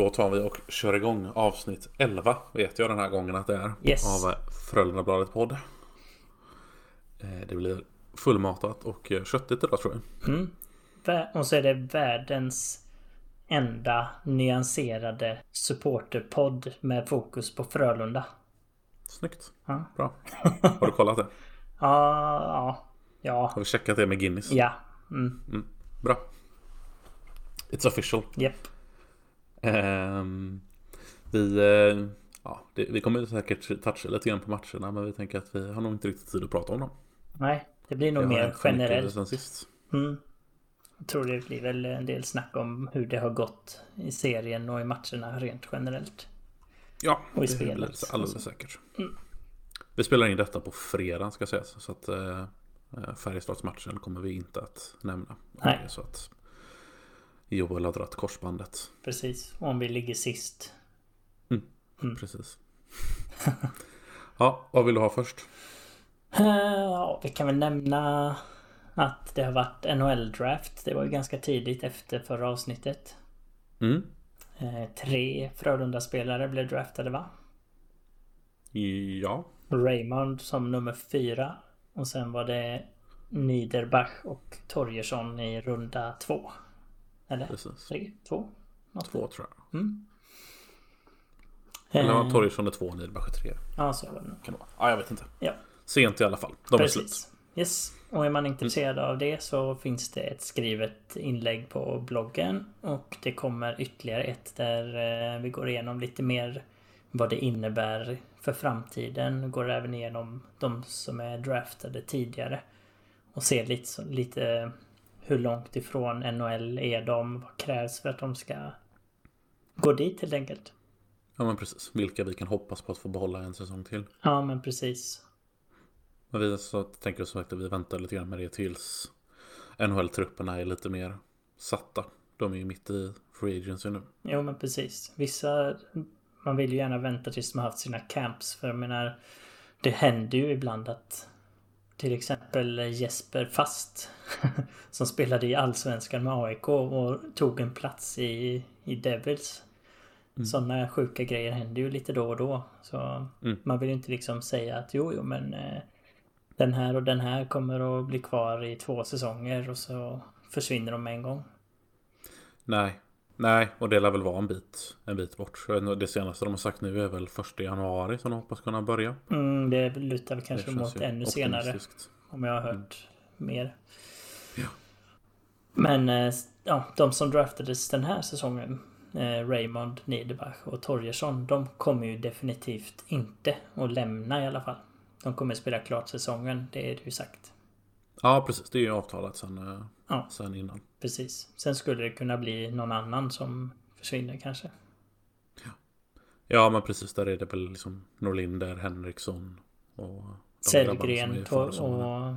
Då tar vi och kör igång avsnitt 11 vet jag den här gången att det är. Yes. Av Frölundabladet podd. Eh, Det blir fullmatat och eh, köttigt idag tror jag. Mm. Och så är det världens enda nyanserade supporterpodd med fokus på Frölunda. Snyggt. Ja. Bra. Har du kollat det? Ja, ja, Har vi checkat det med Guinness? ja. Mm. Mm. Bra. It's official. Japp. Ehm, vi, eh, ja, det, vi kommer säkert toucha lite grann på matcherna men vi tänker att vi har nog inte riktigt tid att prata om dem. Nej, det blir nog mer generellt. Sen sist. Mm. Jag tror det blir väl en del snack om hur det har gått i serien och i matcherna rent generellt. Ja, Och i det spelet. blir alldeles säkert. Mm. Vi spelar in detta på fredag ska sägas. Så att eh, Färjestadsmatchen kommer vi inte att nämna. Nej. Så att Joel har dragit korsbandet. Precis. Om vi ligger sist. Mm. Precis. ja, vad vill du ha först? Eh, Ja, vi kan väl nämna att det har varit NHL-draft. Det var ju ganska tidigt efter förra avsnittet. Mm. Eh, Tre Frölunda-spelare blev draftade va? Ja, Raymond som nummer fyra. Och sen var det Niederbach och Torgersson i runda två. Eller? precis. Tre? Två? Något. Två tror jag. Mm. Eller Eh, var Torgesson är två, Niederbach är tre. Ja, så var det nog. Kan det vara. Ja, jag vet inte. Ja. Sent i alla fall. De är slut. Precis. Yes. Och är man intresserad av det så finns det ett skrivet inlägg på bloggen. Och det kommer ytterligare ett där eh, vi går igenom lite mer vad det innebär för framtiden. Går även igenom de som är draftade tidigare. Och ser lite, lite hur långt ifrån NHL är de? Vad krävs för att de ska gå dit helt enkelt? Ja, men precis. Vilka vi kan hoppas på att få behålla en säsong till. Ja, men precis. Men vi så tänker som sagt att vi väntar lite grann med det tills NHL-trupperna är lite mer satta. De är ju mitt i Free Agency nu. Jo men precis. Vissa... Man vill ju gärna vänta tills man haft sina camps. För jag menar... Det händer ju ibland att... Till exempel Jesper Fast. som spelade i Allsvenskan med AIK och tog en plats i, i Devils. Sådana sjuka grejer händer ju lite då och då. Så Mm. man vill ju inte liksom säga att jo, jo men... Eh, den här och den här kommer att bli kvar i två säsonger och så försvinner de med en gång. Nej. Nej, och det lär väl vara en bit, en bit bort. Det senaste de har sagt nu är väl första januari som de hoppas kunna börja. Mm, det lutar väl kanske det mot ännu senare. Om jag har hört mer. Ja. Men eh, ja, de som draftades den här säsongen. Eh, Raymond, Niederbach och Torgersson. De kommer ju definitivt inte att lämna i alla fall. De kommer spela klart säsongen. Det är det ju sagt. Ja, precis. Det är ju avtalat sen, eh, Ja. sen innan. Precis. Sen skulle det kunna bli någon annan som försvinner kanske. Ja, men precis. Där är det väl liksom Norlinder, Henriksson och Sellgren och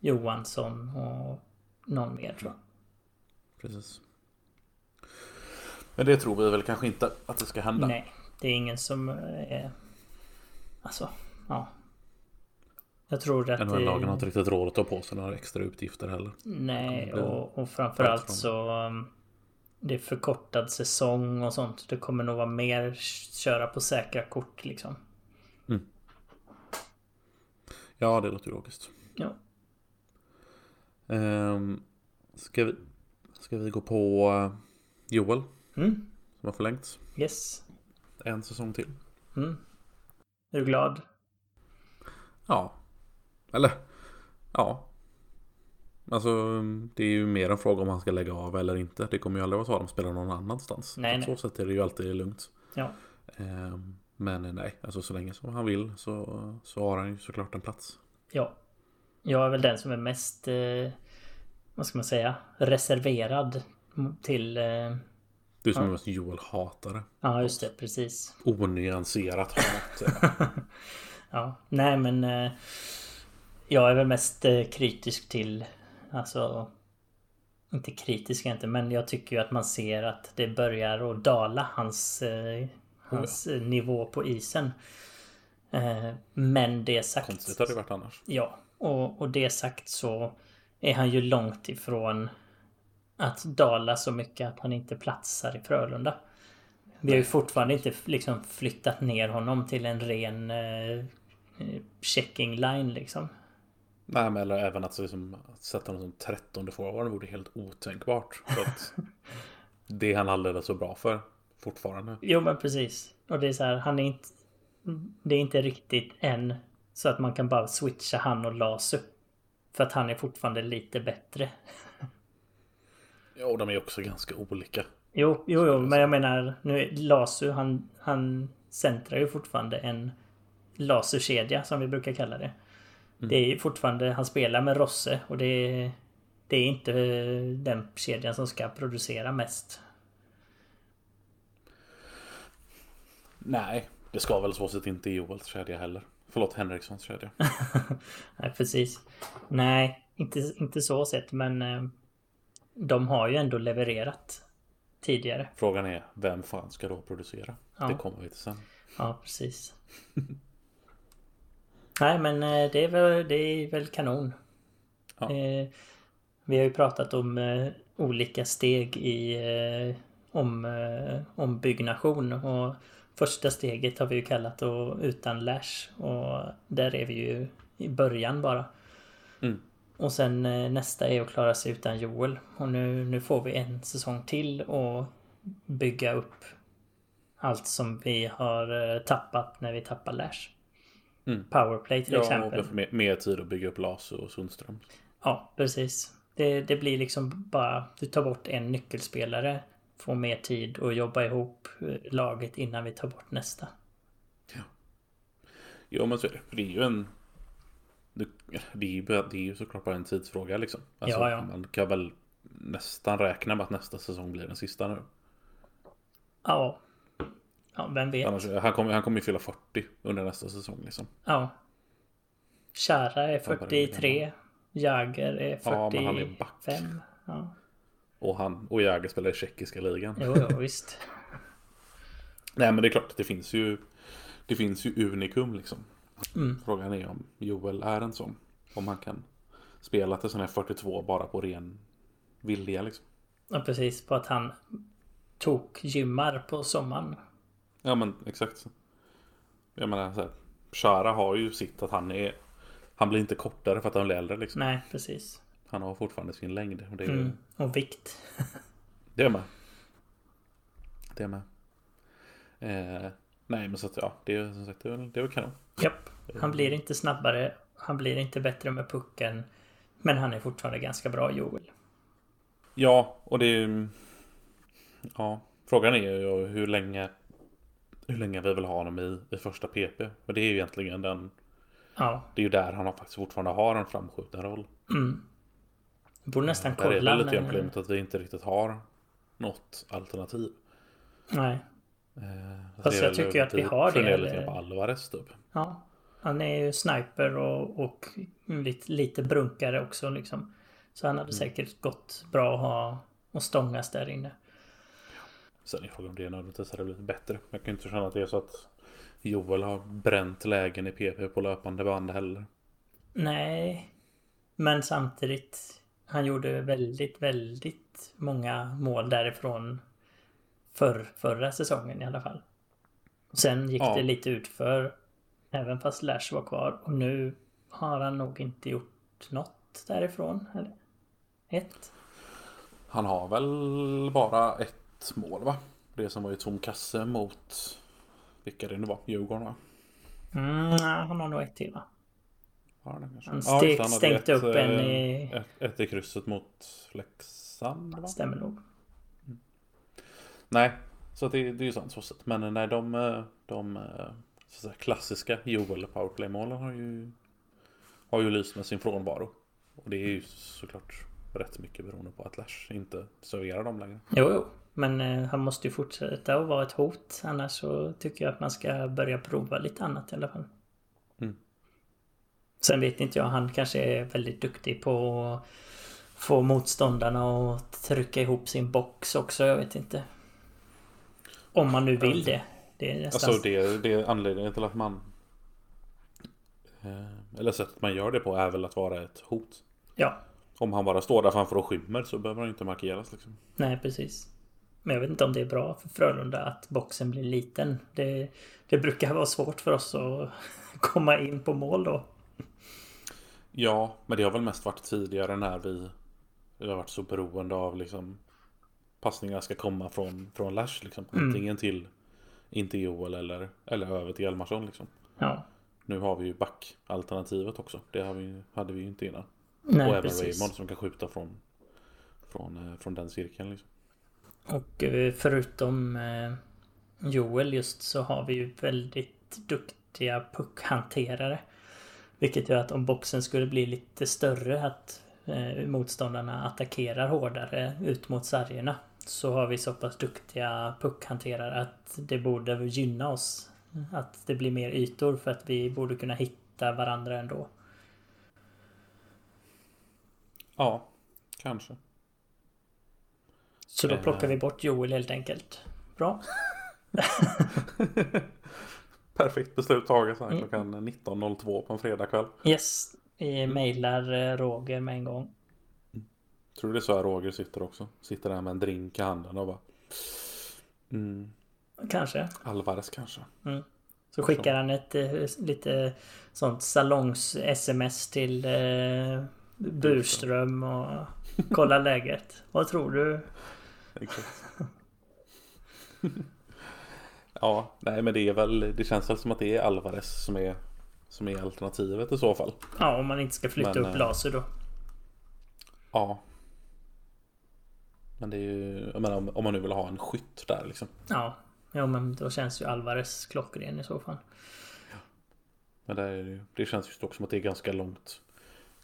Johansson och någon mer tror jag. Precis. Men det tror vi väl kanske inte att det ska hända. Nej, det är ingen som är... Alltså, ja. Jag tror att NHL-lagen har inte riktigt råd att ta på sig några extra utgifter heller. Nej, och, och framförallt så... um, Det är förkortad säsong och sånt. Det kommer nog vara mer köra på säkra kort liksom. Ja, det låter ju logiskt. Ja. Ehm, ska, vi, ska vi gå på eh, Joel Mm, som har förlängts yes. en säsong till? Mm. Är du glad? Ja. Eller, ja. Alltså, det är ju mer en fråga om han ska lägga av eller inte. Det kommer ju aldrig vara så att de spelar någon annanstans. Nej, På nej. så sätt är det ju alltid lugnt. Ja. Ehm, men eh, nej, alltså så länge som han vill så, så har han ju såklart en plats. Ja. Jag är väl den som är mest... Eh, vad ska man säga? Reserverad till... Eh, Du som Ja. är mest Joel-hatare. ja, just det. Precis. Onyanserat hat. Ja, nej men eh, jag är väl mest eh, kritisk till alltså inte kritisk inte men jag tycker ju att man ser att det börjar att dala hans, eh, hans eh, nivå på isen. Men det sagt. Konstigt hade det varit annars. Ja, och, och det sagt så är han ju långt ifrån att dala så mycket att han inte platsar i Frölunda. Vi har ju fortfarande inte liksom flyttat ner honom till en ren eh, checking line liksom. Nej men eller även att, liksom, att sätta honom som trettonde forward vore helt otänkbart. För att det är han alldeles så bra för fortfarande. Jo men precis. Och det är så här, han är inte... Det är inte riktigt än så att man kan bara switcha han och Lasu. För att han är fortfarande lite bättre. Ja, de är också ganska olika. Jo, jo, jo, men jag menar nu Lasu, han, han centrar ju fortfarande en Lasu-kedja som vi brukar kalla det. Mm. Det är fortfarande, han spelar med Rosse och det är, det är inte den kedjan som ska producera mest. Nej, det ska väl så sett inte i Joels kedja heller. Förlåt, Henrikssons kedja. Nej, precis. Nej, inte, inte så sett, men eh, de har ju ändå levererat tidigare. Frågan är, vem fan ska då producera? Ja. Det kommer vi till sen. Ja, precis. Nej, men eh, det är väl, det är väl kanon. Ja. Eh, vi har ju pratat om olika steg i om, ombyggnation och Första steget har vi ju kallat då utan Lash och där är vi ju i början bara. Mm. Och sen eh, nästa är att klara sig utan Joel. Och nu, nu får vi en säsong till och bygga upp allt som vi har eh, tappat när vi tappar Lash. Mm. Powerplay till ja, exempel. Ja, mer, mer tid att bygga upp Lasu och Sundström. Ja, precis. Det, det blir liksom bara, du tar bort en nyckelspelare få mer tid att jobba ihop eh, laget innan vi tar bort nästa. Ja. Jo men så är det. Det är ju en... Det, är ju, det är ju såklart bara en tidsfråga liksom. Alltså, ja, ja. Man kan väl nästan räkna med att nästa säsong blir den sista nu. Ja. Ja, vem vet. Annars, han kommer han kommer fylla 40 under nästa säsong liksom. Ja. Chara är 43. Jager är 45. Ja, men han är back. Ja. Och han och Jäger spelar i tjeckiska ligan. Jo, jo visst. Nej men det är klart, det finns ju Det finns ju unikum liksom. Mm. Frågan är om Joel är en sån. Om han kan spela till sån här 42 bara på ren vilja liksom. Ja precis, på att han tok gymmar på sommaren. Ja men exakt. Jag menar så här, Shara har ju sitt att han är Han blir inte kortare för att han blir äldre liksom. Nej precis. Han har fortfarande sin längd. Och, det är mm. ju... och vikt. det är med. Det är med. Eh, nej men så att ja, det är som sagt det är, det är kanon. Japp. Han blir inte snabbare. Han blir inte bättre med pucken. Men han är fortfarande ganska bra Joel. Ja, och det är Ja, frågan är ju hur länge hur länge vi vill ha honom i, i första PP. Och det är ju egentligen den Ja. Det är ju där han faktiskt fortfarande har en framskjuten roll. Mm. Borde nästan kolla. Det är lite men... problemet att vi inte riktigt har något alternativ. Nej. Eh, Fast jag tycker ju att vi har det. lite på Alvarez typ. Ja. Han är ju sniper och, och lite, lite brunkare också liksom. Så han hade mm. säkert gått bra att ha och stångas där inne. Sen är frågan om det nödvändigtvis hade blivit bättre. Jag kan inte känna att det är så att Joel har bränt lägen i PP på löpande band heller. Nej. Men samtidigt han gjorde väldigt, väldigt många mål därifrån för, förra säsongen i alla fall. Sen gick ja. det lite ut för även fast Lash var kvar. Och nu har han nog inte gjort något därifrån. Eller? Ett? Han har väl bara ett mål va? Det som var i tom kasse mot vilka det nu var, Djurgården va? Mm, han har nog ett till va? Kanske? Han stek, ja, stängt upp en eh, i... Ett, ett i krysset mot Leksand va? Stämmer nog. Mm. Nej, så det, det är ju sant så sett. Men nej, de, eh, de eh, så säga, klassiska Joel powerplay-målen har ju, har ju lyst med sin frånvaro. Och det är ju såklart rätt mycket beroende på att Lash inte serverar dem längre. Jo, jo. Men eh, han måste ju fortsätta att vara ett hot. Annars så tycker jag att man ska börja prova lite annat i alla fall. Mm. Sen vet inte jag, han kanske är väldigt duktig på att få motståndarna att trycka ihop sin box också, jag vet inte. Om man nu vill det. Det är nästan... Alltså det, det är anledningen till att man eh, Eller sättet man gör det på är väl att vara ett hot. Ja. Om han bara står där framför och skymmer så behöver han inte markeras liksom. Nej, precis. Men jag vet inte om det är bra för Frölunda att boxen blir liten. Det, det brukar vara svårt för oss att komma in på mål då. Ja, men det har väl mest varit tidigare när vi, vi har varit så beroende av liksom passningar ska komma från, från Lash liksom. Mm. Antingen till, in till Joel eller, eller över till Hjalmarsson liksom. Ja, Nu har vi ju backalternativet också. Det har vi, hade vi ju inte innan. nej och även precis. Raymond som kan skjuta från, från, eh, från den cirkeln liksom. Och eh, förutom eh, Joel just så har vi ju väldigt duktiga puckhanterare. Vilket gör att om boxen skulle bli lite större att eh, motståndarna attackerar hårdare ut mot sargerna. Så har vi så pass duktiga puckhanterare att det borde gynna oss. Att det blir mer ytor för att vi borde kunna hitta varandra ändå. Ja, kanske. Så då Eh. plockar vi bort Joel helt enkelt. Bra. Perfekt beslut taget så här Mm. klockan 19.02 på en fredagkväll. Yes. Vi mejlar eh, Roger med en gång. Tror du det är så här Roger sitter också? Sitter där med en drink i handen och bara mm, Kanske. Alvarez kanske. Så skickar han ett eh, lite sånt salongs-sms till eh, Burström och kollar läget. Vad tror du? Exakt. ja, nej men det är väl, det känns väl som att det är Alvarez som är, som är alternativet i så fall. Ja, om man inte ska flytta Men, upp eh, Laser då. Ja. Men det är ju, jag menar om, man nu vill ha en skytt där liksom. Ja. Ja, men då känns ju Alvarez klockren i så fall. Men det, är, det känns ju dock som att det är ganska långt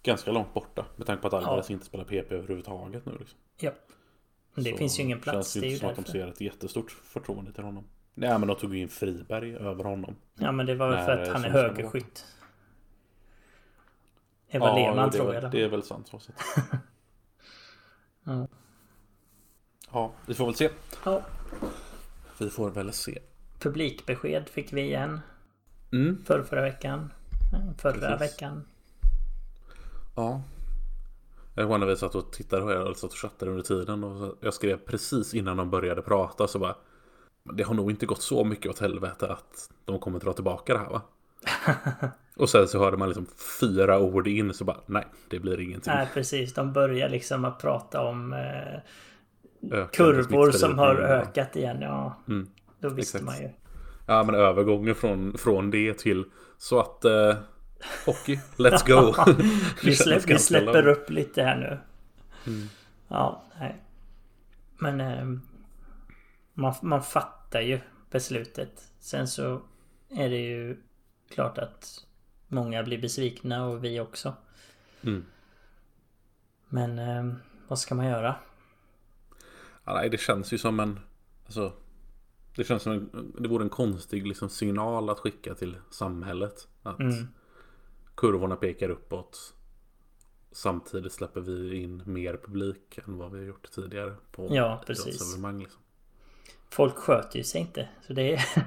Ganska långt borta Med tanke på att Alvarez inte spelar PP överhuvudtaget nu liksom. Ja. Det Så finns ju ingen plats. Känns det är inte ju som att de ser ett jättestort förtroende till honom Nej men de tog ju in Friberg över honom Ja, men det var väl för att han är högerskytt. Eva Lehmann det, är tror väl- jag. det är väl sant så sett. Ja. Ja, vi får väl se. Ja. Vi får väl se. Publikbesked fick vi igen. Mm. För förra veckan. Förra Precis. veckan. Ja. Jag när vi satt och tittade och jag satt och chattade under tiden och jag skrev precis innan de började prata så bara Det har nog inte gått så mycket åt helvete att de kommer dra tillbaka det här va? och sen så hörde man liksom fyra ord in så bara nej, det blir ingenting. Nej precis, de börjar liksom att prata om eh, kurvor som har ökat igen. Ja, Mm, då visste exakt. man ju. Ja men övergången från, från det till så att eh, Hockey, let's go! Vi, kändes vi släpper upp lite här nu. Mm. Ja, nej. Men eh, man, man fattar ju beslutet. Sen så är det ju klart att många blir besvikna och vi också. Mm. Men eh, vad ska man göra? Ja, nej, det känns ju som en... Alltså, det känns som en, det vore en konstig liksom, signal att skicka till samhället. Att Mm. Kurvorna pekar uppåt. Samtidigt släpper vi in mer publik än vad vi har gjort tidigare. På Ja, precis. Liksom. Folk sköter ju sig inte. Så det är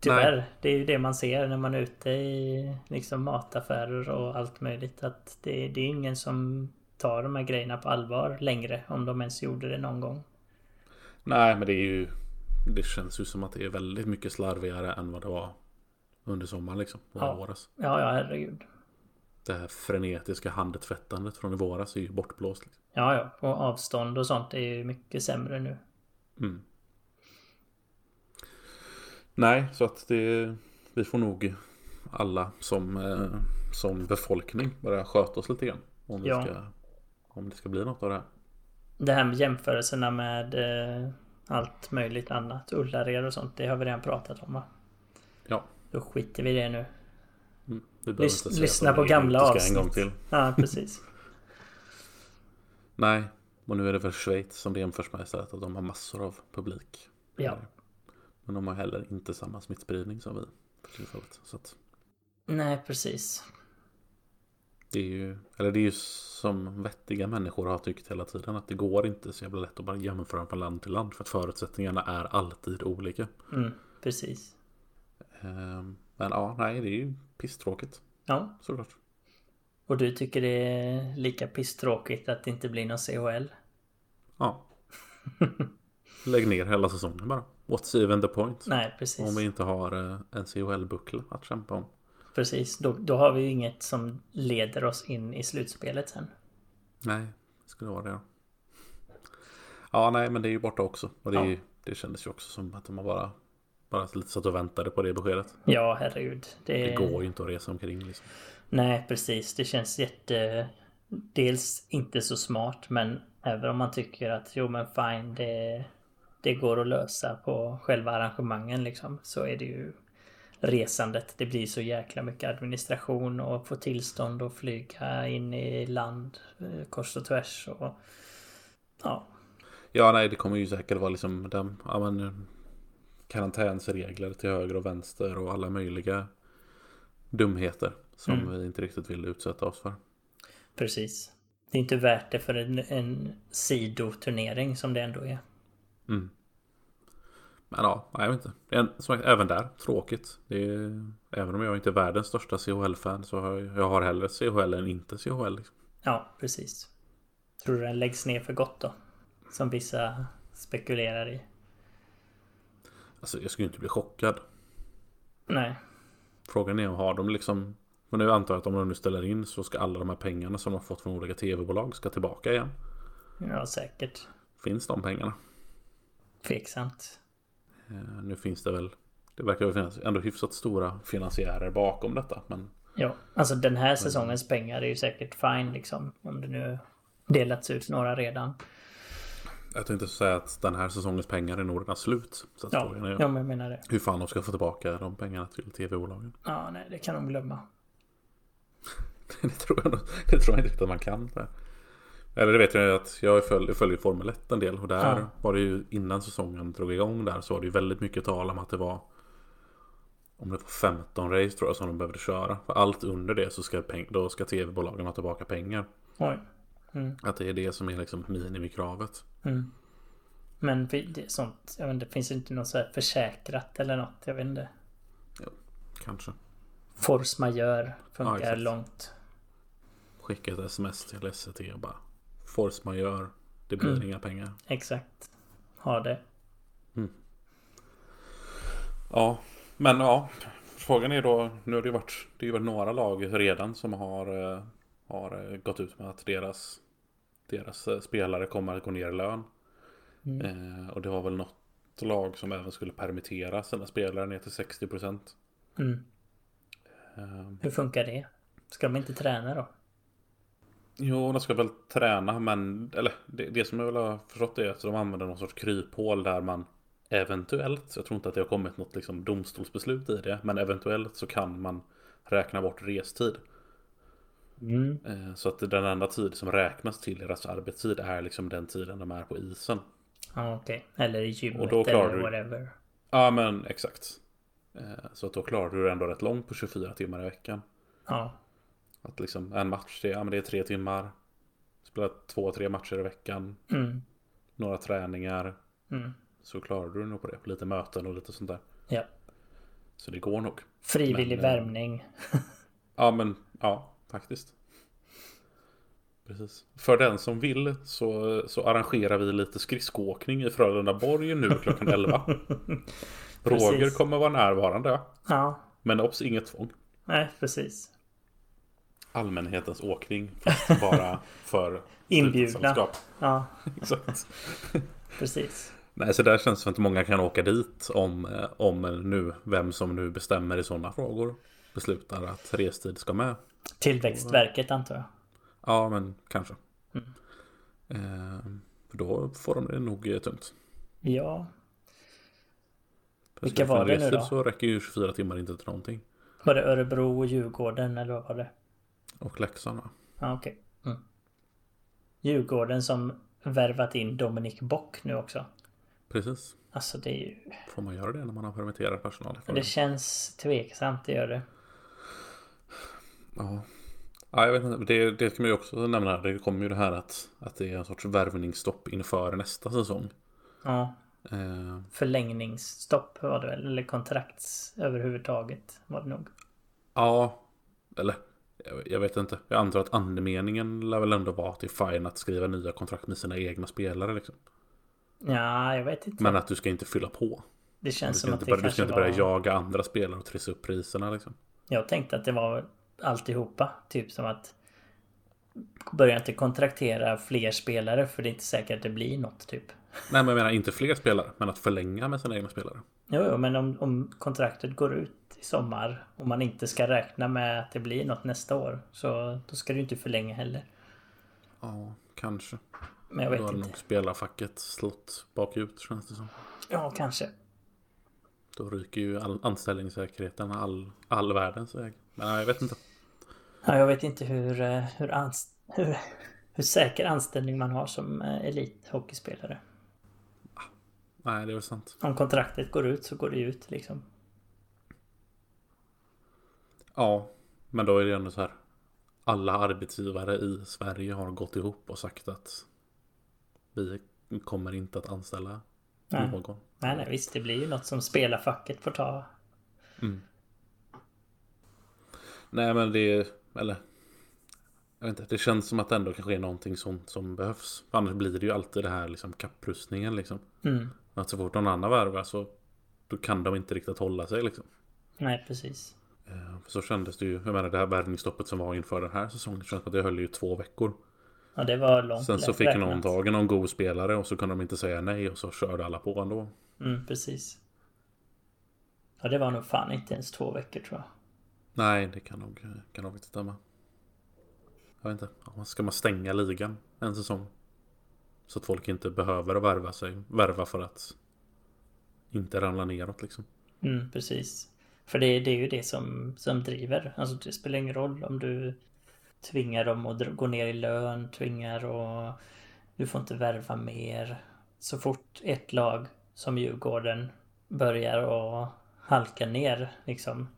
Tyvärr. Det är ju det man ser när man är ute i liksom mataffärer och allt möjligt. Att det, det är ingen som tar de här grejerna på allvar längre. Om de ens gjorde det någon gång. Nej, men det är ju... Det känns ju som att det är väldigt mycket slarvigare än vad det var under sommaren liksom. Och Ja. i våras. Ja, ja, herregud. Det här frenetiska handtvättandet från i våras är ju bortblåst. Liksom. Ja, ja. Och avstånd och sånt är ju mycket sämre nu. Mm. Nej, så att det... Vi får nog alla som, eh, som befolkning börja sköta oss lite grann. Om, Ja. ska, om det ska bli något av det här. Det här med jämförelserna med eh, allt möjligt annat. Ullared och sånt. Det har vi redan pratat om va? Då skiter vi i det nu. Mm. Lys- lyssna på gamla ska En gång avsnitt. till. Ja, precis. Nej, och nu är det väl Schweiz som det jämförs med istället. Att de har massor av publik. Ja. Men de har heller inte samma smittspridning som vi. För tillfället. Så att Nej, precis. det är ju, eller det är ju som vettiga människor har tyckt hela tiden. Att det går inte så jävla lätt att bara jämföra från land till land. För att förutsättningarna är alltid olika. Mm, precis. Ehm, Men ja, nej det är ju pisstråkigt Ja, såklart. Och du tycker det är lika pisstråkigt att det inte blir någon CHL? Ja. Lägg ner hela säsongen bara. What's even the point? Nej, precis. Om vi inte har eh, en CHL-buckla att kämpa om. Precis, då, då har vi ju inget som leder oss in i slutspelet sen. Nej, det skulle vara det. Ja, nej, men det är ju borta också. Och det, Ja. ju- det kändes ju också som att man bara, bara lite satt och väntade på det beskedet. Ja, herregud. Det, Det går ju inte att resa omkring liksom. Nej, precis. Det känns jätte... Dels inte så smart, men även om man tycker att jo men fine, det, det går att lösa på själva arrangemangen liksom. Så är det ju resandet. Det blir så jäkla mycket administration och få tillstånd och flyga in i land eh, kors och tvärs och... Ja, Ja, nej, det kommer ju säkert vara liksom den, ja, men, karantänsregler till höger och vänster och alla möjliga dumheter som Mm. vi inte riktigt vill utsätta oss för. precis. Det är inte värt det för en, en sidoturnering som det ändå är. Mm. Men ja, jag vet inte. En, som sagt, även där, tråkigt. Är, även om jag inte är världens största CHL-fan så har jag, jag har hellre CHL än inte CHL. Liksom. Ja, precis. Tror du den läggs ner för gott då? Som vissa spekulerar i. Alltså, jag skulle inte bli chockad. Nej. Frågan är om har de liksom Men nu antar jag att om de nu ställer in så ska alla de här pengarna som de har fått från olika tv-bolag ska tillbaka igen. Ja, säkert. Finns de pengarna? Tveksamt. Eh, nu finns det väl Det verkar väl finnas ändå hyfsat stora finansiärer bakom detta. Men Ja, alltså den här säsongens pengar är ju säkert fine liksom. Om det nu delats ut några redan. Jag tänkte säga att den här säsongens pengar är nog redan slut. Så Ja, frågan är ja men jag menar det. hur fan de ska få tillbaka de pengarna till tv-bolagen. Ja, nej, det kan de glömma. det, tror jag, det tror jag inte riktigt att man kan. Eller det vet jag ju att jag följer, följer Formel 1 en del och där Ja. var det ju innan säsongen drog igång där så var det ju väldigt mycket tal om att det var om det var 15 race tror jag som de behövde köra. För allt under det så ska, peng, då ska tv-bolagen ha tillbaka pengar. Oj. Mm, Att det är det som är liksom minimikravet. mm. Men det är sånt, jag vet inte, finns det inte något så här försäkrat eller något? Jag vet inte. Kanske. Force majeure Ja, funkar exakt. långt. Skicka ett sms till SCT och bara Force majeure. Det blir Mm. inga pengar. Exakt. Ha det. Ja, men ja. Frågan är då, nu har det ju varit, det är ju några lag redan som har, eh, har eh, gått ut med att deras, deras eh, spelare kommer att gå ner i lön. Mm. Eh, och det var väl något lag som även skulle permittera sina spelare ner till 60%. Mm. Eh, Hur funkar det? Ska de inte träna då? jo, de ska väl träna, men eller, det, det som jag väl har förstått är att de använder någon sorts kryphål där man eventuellt, jag tror inte att det har kommit något liksom domstolsbeslut i det, men eventuellt så kan man räkna bort restid. Mm. Eh, Så att den enda tid som räknas till deras arbetstid är liksom den tiden de är på isen. Ja, okej. Eller i gymmet Och då klarar eller du- whatever. Ja men exakt. Eh, Så att då klarar du ändå rätt långt på 24 timmar i veckan. Ja. Att liksom en match, det, ja, men det är tre timmar. Spela två, tre matcher i veckan. Mm. Några träningar. Mm. Så klarar du nog på det. Lite möten och lite sånt där. Ja. Så det går nog. Frivillig Men, eh, värmning. Ja men ja, faktiskt. Precis. För den som vill så, så arrangerar vi lite skridskoåkning i Frölundaborg nu klockan 11. Roger kommer vara närvarande. Ja. Men obs, inget tvång. Nej, precis. Allmänhetens åkning. Fast bara för Inbjudna. Ja, Exakt. precis. Nej, så där känns det som att många kan åka dit om, eh, om nu vem som nu bestämmer i sådana frågor beslutar att restid ska med. Tillväxtverket antar jag. Ja, men kanske. Mm. Eh, för då får de det nog eh, tungt. Ja. För Vilka var det nu då? Så räcker ju 24 timmar inte till någonting. Var det Örebro och Djurgården eller vad var det? Och Leksand va? Ja, okej. Mm. Djurgården som värvat in Dominik Bock nu också. Precis. Alltså det är ju... Får man göra det när man har permitterad personal? Det. känns tveksamt, det gör det. Ja. ja, jag vet inte. Det, det kan man ju också nämna. Det kommer ju det här att, att det är en sorts värvningsstopp inför nästa säsong. Ja. Eh, Förlängningsstopp var det väl? Eller kontrakts överhuvudtaget var det nog. ja, eller jag, jag vet inte. Jag antar att andemeningen lär väl ändå vara att det är fine att skriva nya kontrakt med sina egna spelare liksom. Ja, jag vet inte. Men att du ska inte fylla på. det Du känns som att det börja, du kanske ska inte var... börja jaga andra spelare och trissa upp priserna liksom. Jag tänkte att det var alltihopa. Typ som att börja inte kontraktera fler spelare för det är inte säkert att det blir något typ. Nej men jag menar inte fler spelare, men att förlänga med sina egna spelare. Jo, jo men om, om kontraktet går ut i sommar och man inte ska räkna med att det blir något nästa år så då ska du inte förlänga heller. Ja, kanske. Men jag Då vet hade inte. nog spelarfacket slått bakut känns det som. Ja, kanske. Då ryker ju all anställningssäkerheten all, all världens väg. Men jag vet inte. Ja, jag vet inte hur, eh, hur, anst- hur, hur säker anställning man har som eh, elithockeyspelare. Nej, det är väl sant. Om kontraktet går ut så går det ut liksom. Ja, men då är det ändå så här. Alla arbetsgivare i Sverige har gått ihop och sagt att vi kommer inte att anställa Nej. någon. Nej, nej, visst. Det blir ju något som spelarfacket får ta. Mm. Nej, men det är, eller jag vet inte, det känns som att det ändå kanske är någonting som, som behövs. Annars blir det ju alltid det här liksom kapprustningen liksom. Mm. Att så fort någon annan värvar så då kan de inte riktigt hålla sig liksom. Nej, precis. Eh, För så kändes det ju. Jag menar det här värvningsstoppet som var inför den här säsongen. Känns som att det höll ju två veckor. Ja, det var långt Sen så fick någon tag i någon god spelare och så kunde de inte säga nej och så körde alla på ändå. Mm, precis. Ja, det var nog fan inte ens två veckor tror jag. Nej, det kan nog, kan nog inte stämma. Jag vet inte. Ska man stänga ligan en säsong? Så att folk inte behöver värva sig. Värva för att inte ramla neråt liksom. Mm, precis. För det, det är ju det som, som driver. Alltså det spelar ingen roll om du tvingar dem att gå ner i lön, tvingar och du får inte värva mer. Så fort ett lag som Djurgården börjar att halka ner liksom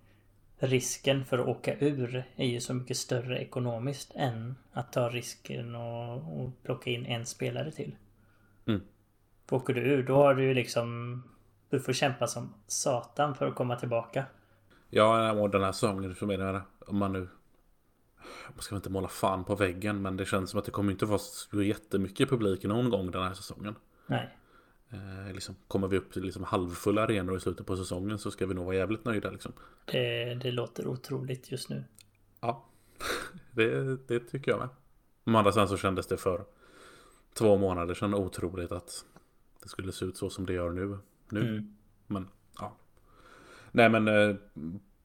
risken för att åka ur är ju så mycket större ekonomiskt än att ta risken och, och plocka in en spelare till. Mm. För åker du ur då har du ju liksom du får kämpa som satan för att komma tillbaka. Ja, och den här säsongen så menar jag om man nu man ska väl inte måla fan på väggen men det känns som att det kommer inte vara så jättemycket publik någon gång den här säsongen. Nej. Eh, liksom, kommer vi upp till liksom halvfulla arenor i slutet på säsongen så ska vi nog vara jävligt nöjda liksom. Det, det låter otroligt just nu. Ja, det, det tycker jag med. Å andra sidan så kändes det för två månader sedan otroligt att det skulle se ut så som det gör nu. nu. Mm. Men ja. Nej men eh,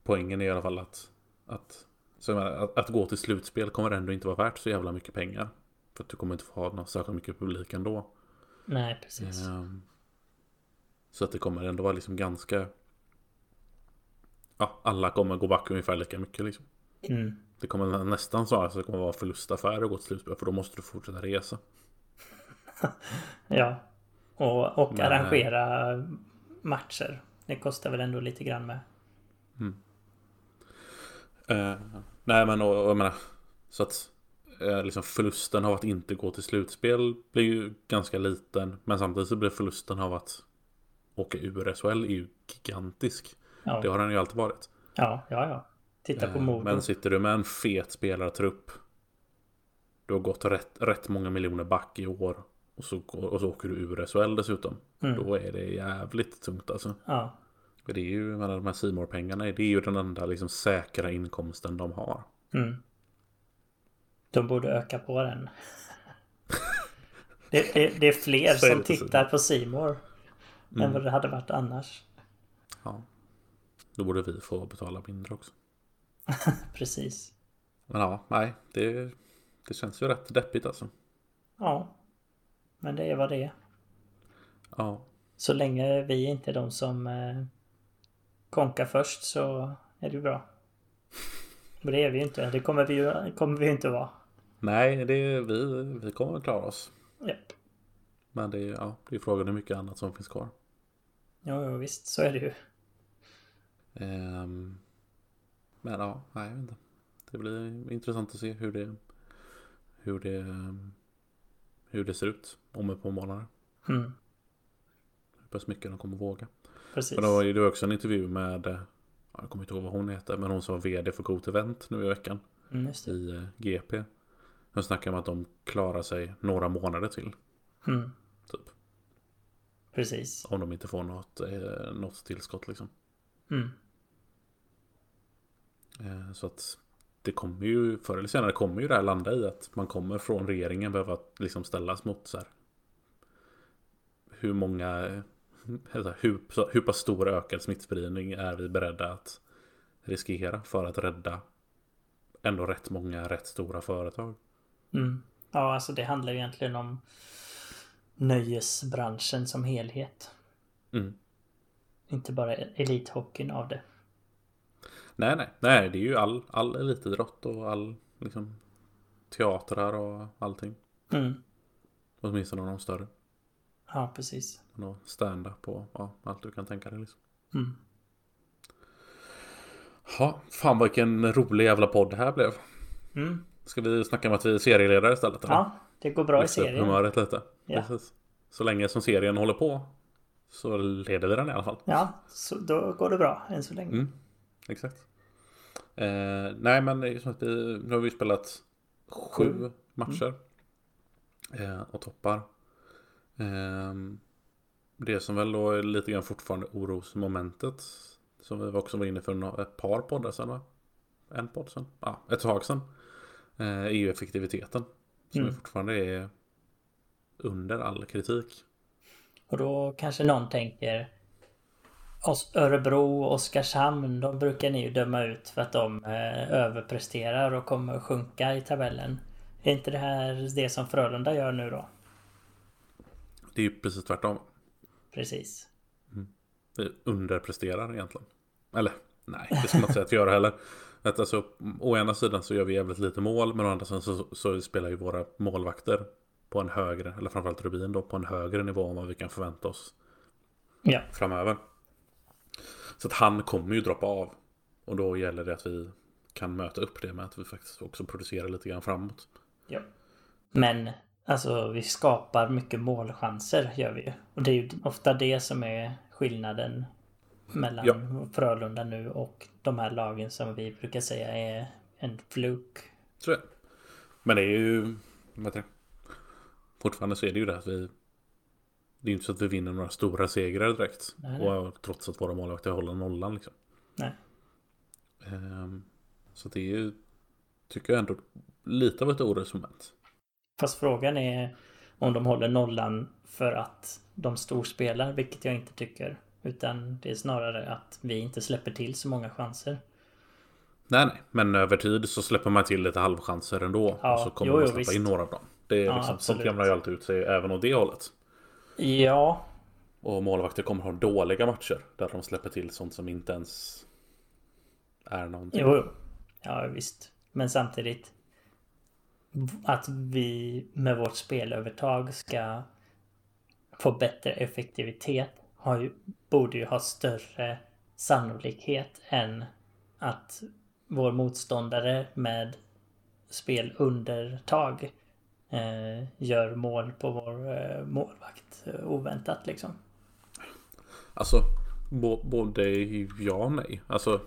poängen är i alla fall att, att, menar, att, att gå till slutspel kommer ändå inte vara värt så jävla mycket pengar. För att du kommer inte få ha någon särskilt mycket publik ändå. Nej, precis. Ehm, Så att det kommer ändå vara liksom ganska... Ja, alla kommer gå back ungefär lika mycket liksom. Mm. Det kommer nästan så att det kommer vara förlustaffär att gå till slutspel för då måste du fortsätta resa. Ja. Och, och Men, arrangera matcher. Det kostar väl ändå lite grann med. Eh, nej men och, och jag menar Så att liksom förlusten av att inte gå till slutspel blir ju ganska liten. Men samtidigt så blir förlusten av att åka ur SHL är ju gigantisk. Ja, Det har den ju alltid varit. ja, ja. ja. Titta på Eh, Modo. Men sitter du med en fet spelartrupp. Du har gått rätt, rätt många miljoner back i år. Och så, och så åker du ur SHL dessutom. Mm. Då är det jävligt tungt alltså. Ja, det är ju, menar, de här simor pengarna det är ju den enda liksom säkra inkomsten de har. Mm. De borde öka på den. Det, det, det är fler som tittar på Simor än Mm. vad det hade varit annars. Ja. Då borde vi få betala mindre också. Precis. Men ja, nej. Det, det känns ju rätt deppigt alltså. Ja. Men det är vad det är. Ja. Så länge vi inte är de som eh, konkar först så är det ju bra. Men det är vi ju inte. Det kommer vi ju kommer vi inte vara. Nej, det, vi, vi kommer att klara oss. Japp. Men det är, ja, det är frågan hur mycket annat som finns kvar. Jo, visst. Så är det ju. Ehm, men ja, nej, jag vet inte. Det blir intressant att se hur det hur det hur det ser ut om ett par månader. Mm, Hur pass mycket de kommer våga. precis. Men då var ju det också en intervju med eh, ja, Jag kommer inte ihåg vad hon heter Men hon som var vd för Got Event nu i veckan Mm, i eh, GP. De snackar om att de klarar sig några månader till. Mm, Typ. precis. Om de inte får något, eh, något tillskott liksom. Mm, Eh, så att det kommer ju förr eller senare kommer ju det här landa i att man kommer från regeringen behöva liksom ställas mot så här. Hur många, eh, hur, hur pass stor ökad smittspridning är vi beredda att riskera för att rädda ändå rätt många rätt stora företag. Mm. Ja, alltså det handlar egentligen om nöjesbranschen som helhet. Mm. Inte bara elithockeyn av det. Nej, nej, nej, det är ju all, all elitidrott och all liksom, teatrar och allting. Mm. Åtminstone de större. Ja, precis. Och stand-up och ja, allt du kan tänka dig. Liksom. Mm. Ja, fan vilken rolig jävla podd det här blev. Mm. Ska vi snacka om att vi är serieledare istället? Eller? Ja, det går bra i Lyfta upp serien. humöret lite. Ja. Precis. Så länge som serien håller på så leder vi den i alla fall. Ja, så då går det bra än så länge. Mm. Exakt. Eh, nej men det är som att vi, nu har vi spelat sju Sju. matcher. Eh, och toppar. Eh, det som väl då är lite grann fortfarande orosmomentet. Som vi också var inne för ett par poddar sedan va? En podd sedan? Ja, ett tag sedan. Eh, är ju effektiviteten. Som Mm. fortfarande är under all kritik. Och då kanske någon tänker Örebro och Oskarshamn, de brukar ni ju döma ut för att de eh, överpresterar och kommer att sjunka i tabellen. Är inte det här det som Frölunda gör nu då? Det är ju precis tvärtom. Precis. Vi underpresterar egentligen. Eller nej, det ska man inte säga att vi gör heller. Att alltså, å ena sidan så gör vi jävligt lite mål, men å andra sidan så, så spelar ju våra målvakter på en högre, eller framförallt Rubin då, på en högre nivå än vad vi kan förvänta oss Ja, framöver. Så att han kommer ju droppa av. Och då gäller det att vi kan möta upp det med att vi faktiskt också producerar lite grann framåt. ja. Men alltså vi skapar mycket målchanser gör vi ju. Och det är ju ofta det som är skillnaden mellan Ja. Frölunda nu och de här lagen som vi brukar säga är en fluk. Är det. Men det är ju, vad heter det? Fortfarande så är det ju det att vi Det är inte så att vi vinner några stora segrar direkt. Nej, nej. Och trots att våra målvakter håller nollan liksom. Nej. Ehm, så det är ju Tycker jag ändå lite av ett orosmoment. Fast frågan är om de håller nollan för att de storspelar, vilket jag inte tycker. Utan det är snarare att vi inte släpper till så många chanser. Nej, nej. Men över tid så släpper man till lite halvchanser ändå. Ja, och så kommer jo, man jo, släppa visst. in några av dem. Det är Ja, liksom, sånt jämnar ju alltid ut sig även åt det hållet. Ja, Och målvakter kommer ha dåliga matcher. Där de släpper till sånt som inte ens är någonting. jo, jo. Ja, visst. Men samtidigt att vi med vårt spelövertag ska få bättre effektivitet har ju, borde ju ha större sannolikhet än att vår motståndare med spelundertag eh, gör mål på vår eh, målvakt eh, oväntat liksom. Alltså, både ja och nej. Alltså,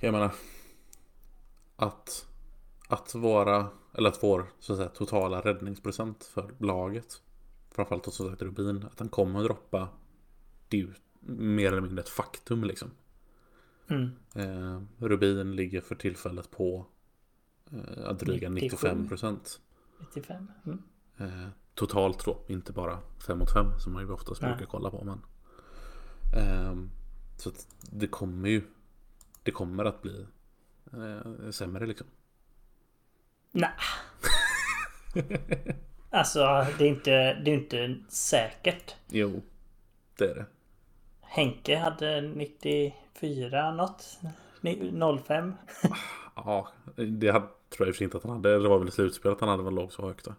jag menar. Att, att vara, eller att vår så att säga, totala räddningsprocent för laget. Framförallt då som sagt Rubin, att han kommer att droppa. Det är ju mer eller mindre ett faktum liksom. Mm. Eh, Rubin ligger för tillfället på eh, dryga 97. 95 procent. 95. Mm. Eh, totalt då, inte bara 5 mot 5 som man ju oftast Nej. brukar kolla på. Men, ehm, så det kommer ju Det kommer att bli eh, sämre liksom. Nej. Alltså det är inte, det är inte säkert. Jo, det är det. Henke hade 94 något. Ni- 05. Ja, det hade, tror jag i och för sig inte att han hade. Det var väl i slutspelet han hade väl låg så högt. då.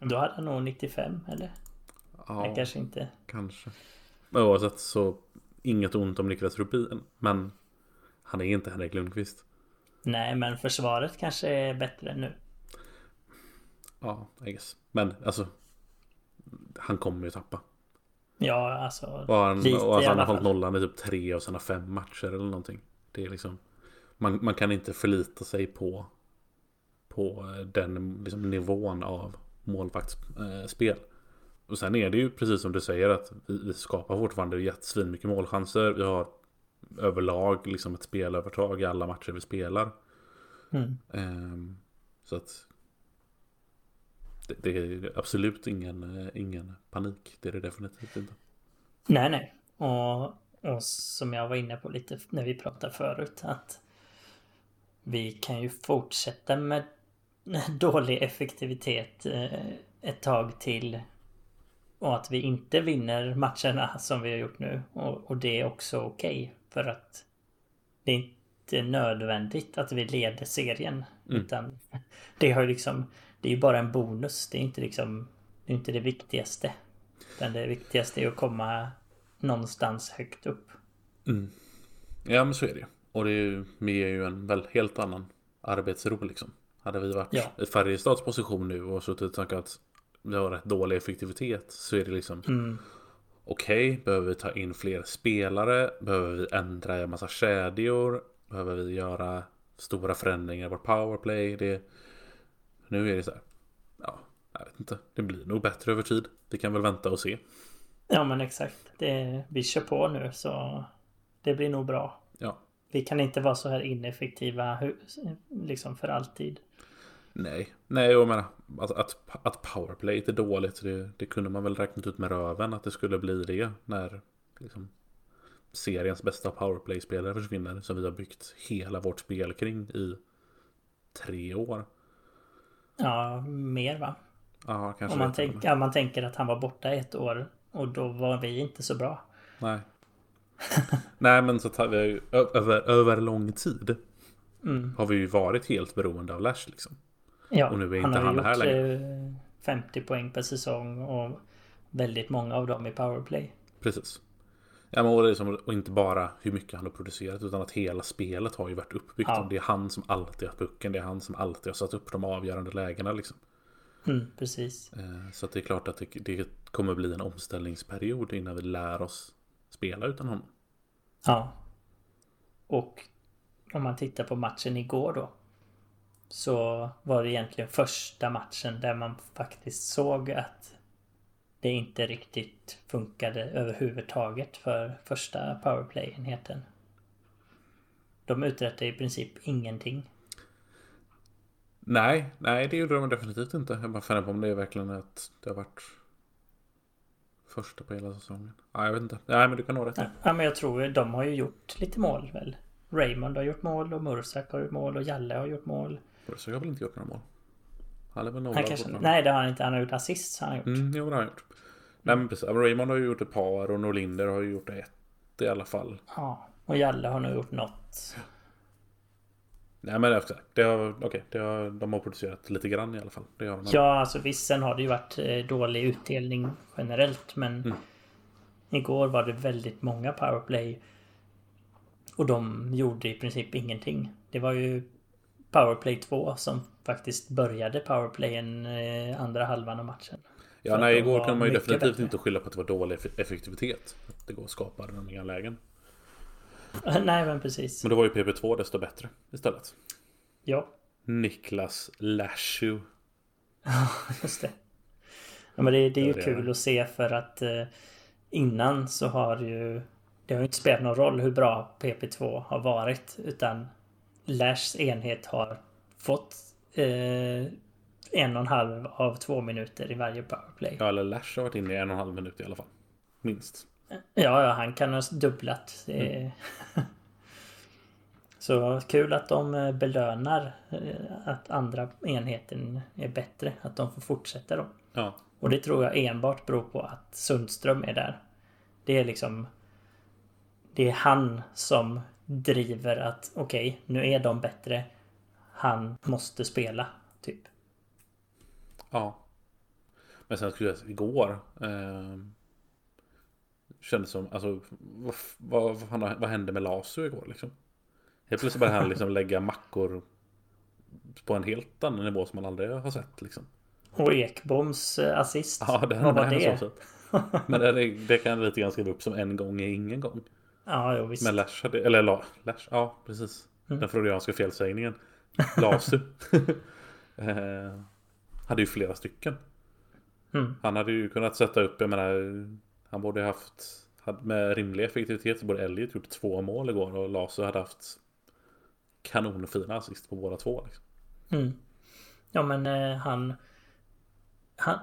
Då hade han nog 95 eller? Ja, Nej, kanske inte. kanske. Men oavsett så inget ont om Niklas Rubin. Men han är inte Henrik Lundqvist. Nej, men försvaret kanske är bättre nu. Ja, I guess. Men alltså. Han kommer ju tappa. Ja, alltså. Och han, lite och alltså han har hållit nollan i typ tre av sina fem matcher eller någonting. Det är liksom man, man kan inte förlita sig på på den liksom, nivån av målvaktsspel. Och sen är det ju precis som du säger att vi, vi skapar fortfarande mycket målchanser. Vi har överlag liksom ett spelövertag i alla matcher vi spelar. Mm. Um, så att det, det, är absolut ingen, ingen panik. Det är det definitivt inte. Nej, nej. Och, och som jag var inne på lite när vi pratade förut att vi kan ju fortsätta med dålig effektivitet eh, ett tag till. Och att vi inte vinner matcherna som vi har gjort nu. Och, och det är också okej. Okay, för att det är inte nödvändigt att vi leder serien. Mm. Utan det har ju liksom... Det är ju bara en bonus. Det är inte liksom... Det är inte det viktigaste. Utan det viktigaste är att komma någonstans högt upp. Mm. Ja men så är det Och det är ju, ger ju en väl helt annan arbetsro liksom. Hade vi varit ja. i Färjestads position nu och suttit och tänkt att vi har rätt dålig effektivitet så är det liksom mm. Okej, okay, behöver vi ta in fler spelare? Behöver vi ändra en massa kedjor? Behöver vi göra stora förändringar i vårt powerplay? Det, nu är det så här. Ja, jag vet inte. Det blir nog bättre över tid. Vi kan väl vänta och se. Ja, men exakt. Det, vi kör på nu så det blir nog bra. Ja. Vi kan inte vara så här ineffektiva liksom för alltid. Nej, nej jag menar att, att, att powerplay är dåligt. Det, det kunde man väl räknat ut med röven att det skulle bli det när liksom, seriens bästa powerplay-spelare försvinner. Som vi har byggt hela vårt spel kring i tre år. Ja, mer va? Ja, kanske. Om man, tänk, ja, man tänker att han var borta ett år och då var vi inte så bra. Nej. Nej, men så tar vi över, över lång tid. Mm. Har vi ju varit helt beroende av Lash liksom. Ja, och nu är inte han, har han här längre. 50 poäng per säsong och väldigt många av dem i powerplay. Precis. Ja, men och, det är som, och inte bara hur mycket han har producerat utan att hela spelet har ju varit uppbyggt. Ja. Det är han som alltid har pucken. Det är han som alltid har satt upp de avgörande lägena liksom. Mm, precis. Eh, så det är klart att det, det kommer bli en omställningsperiod innan vi lär oss spela utan honom. Ja. Och om man tittar på matchen igår då. Så var det egentligen första matchen där man faktiskt såg att det inte riktigt funkade överhuvudtaget för första powerplay-enheten. De uträttade i princip ingenting. Nej, nej det gjorde de definitivt inte. Jag bara funderar på om det är verkligen att det har varit första på hela säsongen. Ja, jag vet inte. Nej, men du kan nog rätt. Ja, men jag tror de har ju gjort lite mål väl. Raymond har gjort mål och Mursak har gjort mål och Jalle har gjort mål. Mursak har väl inte gjort några mål? Han är väl några han kanske, Nej, det har han inte. Han har gjort assist. Han har gjort. Mm, jo, det har han gjort. Nej, men precis. Raymond har ju gjort ett par och Norlinder har ju gjort ett i alla fall. Ja, och Jalle har nog gjort något. Nej men efter, det har, okay, det har, de har producerat lite grann i alla fall. Det har ja, alltså visst sen har det ju varit eh, dålig utdelning generellt men mm. Igår var det väldigt många powerplay. Och de gjorde i princip ingenting. Det var ju Powerplay 2 som faktiskt började powerplayen eh, andra halvan av matchen. Ja, nej, igår kan man ju definitivt bättre. inte skylla på att det var dålig effektivitet. Det går att skapa de inga lägen. Nej, men precis. Men då var ju PP2 desto bättre istället. Ja. Niklas Lashu. Ja, just det. Ja, men det, det är ju det kul det. att se för att eh, innan så har ju det har ju inte spelat någon roll hur bra PP2 har varit utan Lashs enhet har fått eh, en och en halv av två minuter i varje powerplay. Ja, eller Lash har varit inne i en och en halv minut i alla fall. Minst. Ja, ja han kan ha dubblat. Mm. Så kul att de eh, belönar eh, att andra enheten är bättre. Att de får fortsätta då. Ja. Och det tror jag enbart beror på att Sundström är där. Det är liksom... Det är han som driver att okej, okay, nu är de bättre. Han måste spela, typ. Ja. Men sen skulle jag säga igår. Eh, kändes som, alltså vad, vad, vad, vad hände med Lasu igår liksom? Helt plötsligt började han liksom lägga mackor på en helt annan nivå som man aldrig har sett liksom. Och Ekboms eh, assist. Ja, det vad var det? Men det, det kan lite grann skriva upp som en gång är ingen gång. Ja, jo, visst. Men Lash hade, eller Lash, ja precis. Mm. Den freudianska felsägningen. Lasu. eh, hade ju flera stycken. Mm. Han hade ju kunnat sätta upp, jag menar, han borde haft, med rimlig effektivitet så borde Elliot gjort två mål igår och Lasu hade haft kanonfina assist på båda två. Liksom. Mm. Ja men eh, han... han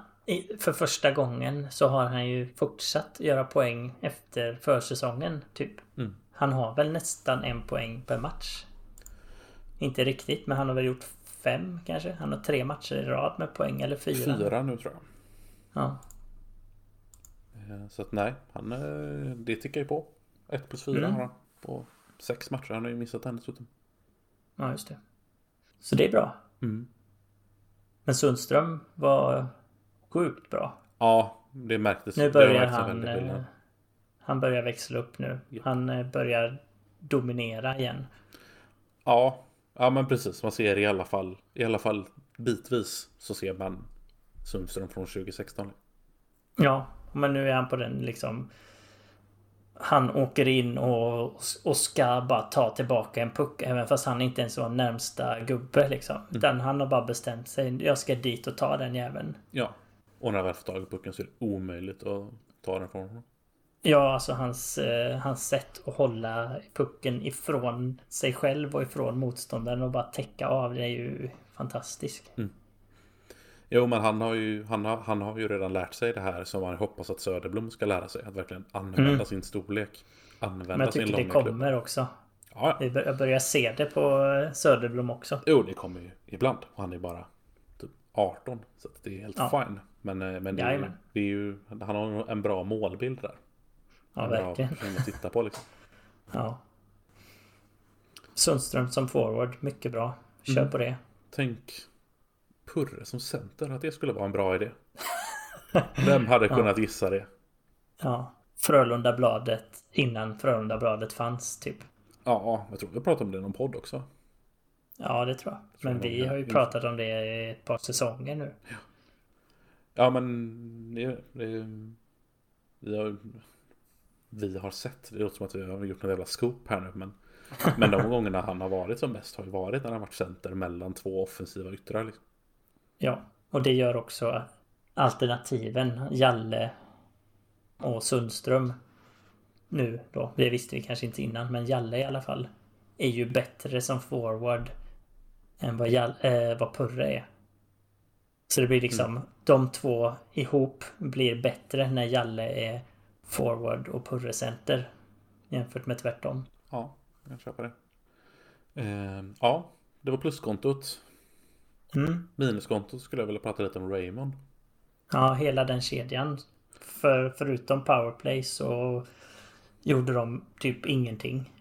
för första gången så har han ju fortsatt göra poäng efter försäsongen typ. Mm. Han har väl nästan en poäng per match. Inte riktigt men han har väl gjort fem kanske. Han har tre matcher i rad med poäng eller fyra. Fyra nu tror jag. Ja. Eh, Så att nej, han, eh, det tickar ju på. 1 plus 4 Mm. har han på sex matcher. Han har ju missat en dessutom. ja just det. Så det är bra. Mm. Men Sundström var sjukt bra. Ja, det märktes. Nu börjar märktes han... Eh, han börjar växla upp nu. Ja. Han eh, börjar dominera igen. Ja, ja men precis. Man ser i alla fall, i alla fall bitvis så ser man Sundström från 2016. Ja, men nu är han på den liksom... Han åker in och, och ska bara ta tillbaka en puck även fast han inte ens var närmsta gubbe liksom. Utan han har bara bestämt sig. Jag ska dit och ta den jäveln. Ja, och när han väl får tag i pucken så är det omöjligt att ta den från honom. Ja, alltså hans, eh, hans sätt att hålla pucken ifrån sig själv och ifrån motståndaren och bara täcka av det är ju fantastiskt. Jo, men han har ju, han har, han har ju redan lärt sig det här som man hoppas att Söderblom ska lära sig. Att verkligen använda Mm. sin storlek. Använda Men jag sin tycker det långa klubb. kommer också. Ja, Jag börjar se det på Söderblom också. jo, det kommer ju ibland. Och han är bara typ 18. Så det är helt Ja. fine. Men, eh, men är ju, det är ju, han har en bra målbild där. Ja, en bra verkligen. person att titta på liksom. Ja. Sundström som forward, mycket bra. Kör Mm. på det. Tänk Purre som center, att det skulle vara en bra idé. Vem hade kunnat gissa det? Ja. Frölunda-bladet innan Frölunda-bladet fanns, typ. Ja, jag tror vi pratade om det i någon podd också. Ja, det tror jag. Men vi har ju pratat om det i ett par säsonger nu. Ja, men det, det, vi, har, vi har sett, det låter som att vi har gjort en jävla scoop här nu, men, men de gångerna han har varit som bäst har ju varit när han varit center mellan två offensiva yttrar. Liksom. Ja, och det gör också alternativen Jalle och Sundström nu då, det visste vi kanske inte innan, men Jalle i alla fall är ju bättre som forward än vad, Jalle, eh, vad Purre är. Så det blir liksom de två ihop blir bättre när Jalle är forward och Purre center jämfört med tvärtom. Ja, jag kan köpa det. Eh, ja, det var pluskontot. Mm. Minuskontot skulle jag vilja prata lite om Raymond. Ja, hela den kedjan. För, förutom powerplay så gjorde de typ ingenting.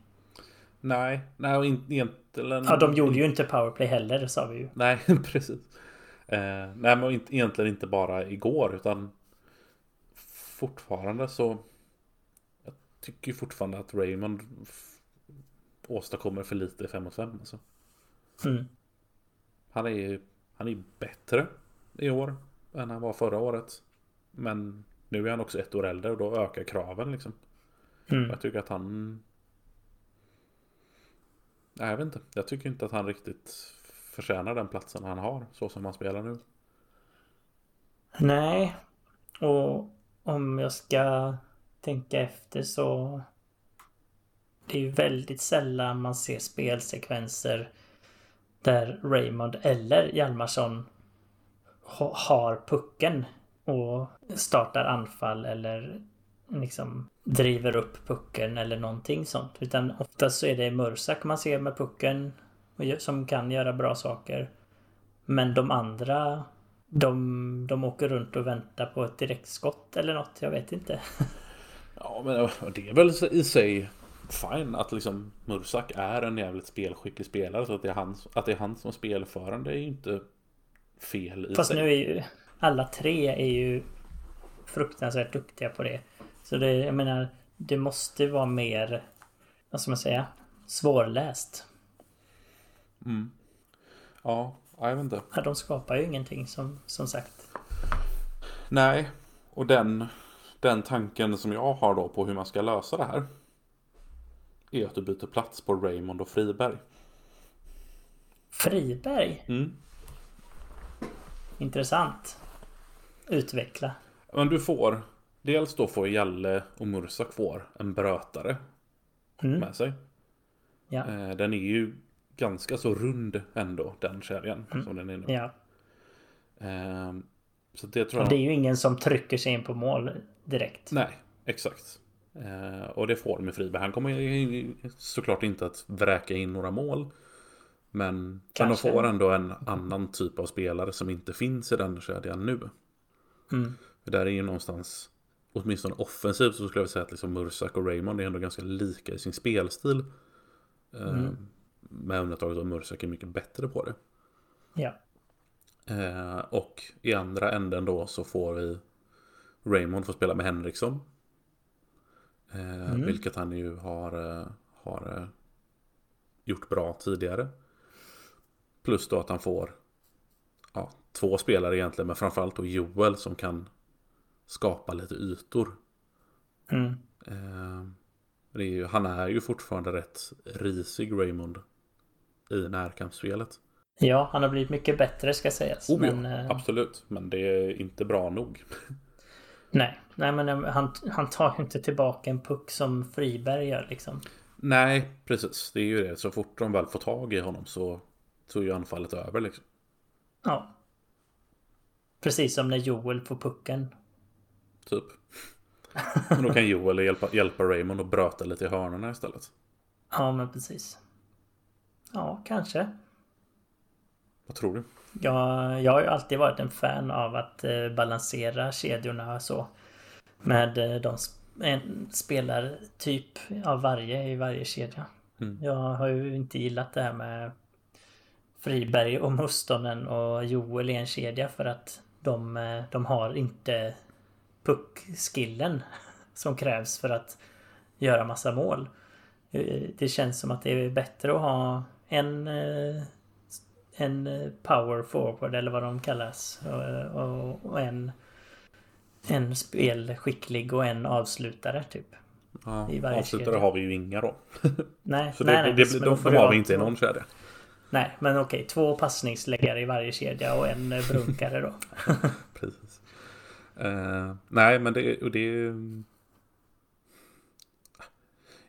Nej, nej och egentligen... Ja, de gjorde ju inte powerplay heller, sa vi ju. Nej, precis. Eh, nej, men inte, egentligen inte bara igår utan fortfarande så jag tycker ju fortfarande att Raymond åstadkommer för lite i 5 mot 5 alltså. Mm. Han är han är bättre i år än han var förra året. Men nu är han också ett år äldre och då ökar kraven liksom. Mm. Jag tycker att han... Nej, jag vet inte. Jag tycker inte att han riktigt förtjänar den platsen han har så som han spelar nu. Nej. Och om jag ska tänka efter så... Det är ju väldigt sällan man ser spelsekvenser där Raymond eller Hjalmarsson har pucken och startar anfall eller liksom driver upp pucken eller någonting sånt. Utan oftast så är det Mursak man ser med pucken som kan göra bra saker. Men de andra de, de åker runt och väntar på ett direktskott eller något. Jag vet inte. Ja, men det är väl i sig fine att liksom Mursak är en jävligt spelskicklig spelare. Så att det är han, att det är han som spelförande är ju inte fel i Fast sig. nu är ju alla tre är ju fruktansvärt duktiga på det. Så det, jag menar, det måste vara mer, vad ska man säga, svårläst. Mm. Ja, jag vet inte. Ja, de skapar ju ingenting som, som sagt. Nej, och den, den tanken som jag har då på hur man ska lösa det här är att du byter plats på Raymond och Friberg. Friberg? Mm. Intressant. Utveckla. Men du får, dels då får Jalle och Mursak får en brötare Mm. med sig. Ja. Eh, Den är ju ganska så rund ändå, den kedjan som den är nu. ja. Ehm, Så det tror jag... det är ju ingen som trycker sig in på mål direkt. Nej, exakt. Eh, och det får de med Friberg. Han kommer ju såklart inte att vräka in några mål. Men, men de får ändå en annan typ av spelare som inte finns i den kedjan nu. Mm. För där är ju någonstans, åtminstone offensivt så skulle jag säga att liksom Mursak och Raymond är ändå ganska lika i sin spelstil. Eh, Mm. Med undantaget av Mursak är mycket bättre på det. Ja. Eh, och i andra änden då så får vi Raymond få spela med Henriksson. Eh, Mm. Vilket han ju har, eh, har eh, gjort bra tidigare. Plus då att han får ja, två spelare egentligen, men framförallt då Joel som kan skapa lite ytor. Mm. Eh, är ju, han är ju fortfarande rätt risig Raymond i närkampsspelet. Ja, han har blivit mycket bättre ska sägas. Oh, men, ja, eh, absolut, men det är inte bra nog. nej, nej, men eh, han, han tar ju inte tillbaka en puck som Friberg gör liksom. Nej, precis. Det är ju det. Så fort de väl får tag i honom så, så är ju anfallet över liksom. Ja. Precis som när Joel får pucken. Typ. Men då kan Joel hjälpa, hjälpa Raymond att bröta lite i hörnorna istället. Ja, men precis. Ja, kanske. Vad tror du? Jag, jag har ju alltid varit en fan av att eh, balansera kedjorna så. Med eh, de en spelartyp av varje i varje kedja. Mm. Jag har ju inte gillat det här med Friberg och Mustonen och Joel i en kedja för att de, eh, de har inte puckskillen som krävs för att göra massa mål. Det känns som att det är bättre att ha en eh, en eh, power forward eller vad de kallas. Och, och, och en en spelskicklig och en avslutare typ. Ja, avslutare kedja. har vi ju inga då. Nej, Så det, nej, det, det, de, de har ha vi inte i någon kedja. Nej, men okej. Två passningsläggare i varje kedja och en eh, brunkare då. Precis. Eh, nej, men det, och det...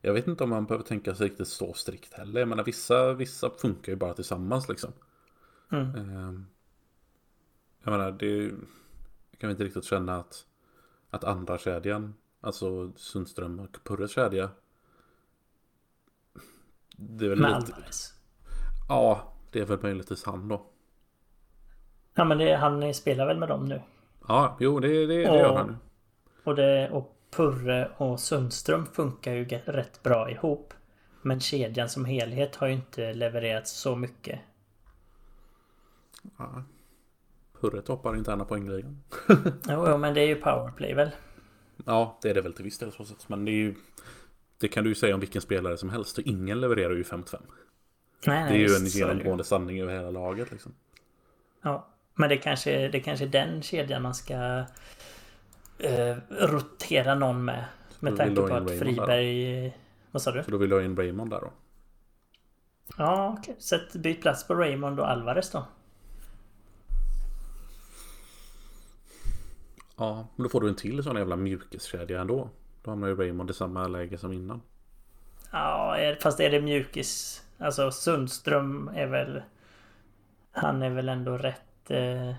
Jag vet inte om man behöver tänka sig riktigt så strikt heller. Jag menar, vissa, vissa funkar ju bara tillsammans liksom. Mm. Eh, jag menar, det... Kan inte riktigt känna att, att andra kedjan, alltså Sundström och Purres kedja. Det är väl Med lite... Alvarez. Ja, det är väl möjligtvis han då. Ja, men det, han spelar väl med dem nu. Ja, jo, det, det, det Och- gör han. Och, det, och Purre och Sundström funkar ju rätt bra ihop. Men kedjan som helhet har ju inte levererat så mycket. Ja. Purre toppar interna poängligan. Jo, jo, men det är ju powerplay väl? Ja, det är det väl till viss del så sett. Men det är ju... Det kan du ju säga om vilken spelare som helst. Och ingen levererar ju 5-5. Nej, nej, Det är ju en genomgående sanning över hela laget liksom. Ja, men det kanske, det kanske är den kedjan man ska eh, rotera någon med. Med tanke på att där? Friberg... Vad sa du? Så då vill du ha in Raymond där då. Ja. Sätt byt plats på Raymond och Alvarez då. Ja, men då får du en till sån jävla mjukiskedja ändå. Då hamnar ju Raymond i samma läge som innan. Ja, fast är det mjukis? Alltså Sundström är väl... Han är väl ändå rätt eh,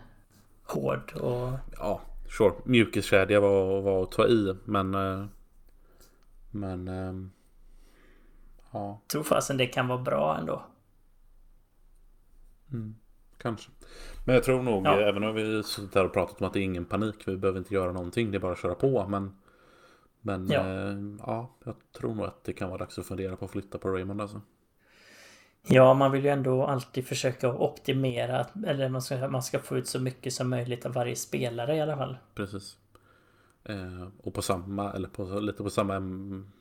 hård och... Ja, sure. Mjukiskedja var, var att ta i. Men... eh, Men... ehm, Ja, Tror fasen det kan vara bra ändå. kanske. Men jag tror nog, Ja. eh, även om vi suttit där och pratat om att det är ingen panik. Vi behöver inte göra någonting. Det är bara att köra på. Men... Men Ja. ja, ja jag tror nog att det kan vara dags att fundera på att flytta på Raymond alltså. Ja, man vill ju ändå alltid försöka optimera. Eller man ska, man ska få ut så mycket som möjligt av varje spelare i alla fall. Precis. Eh, och på samma, eller på, lite på samma mm,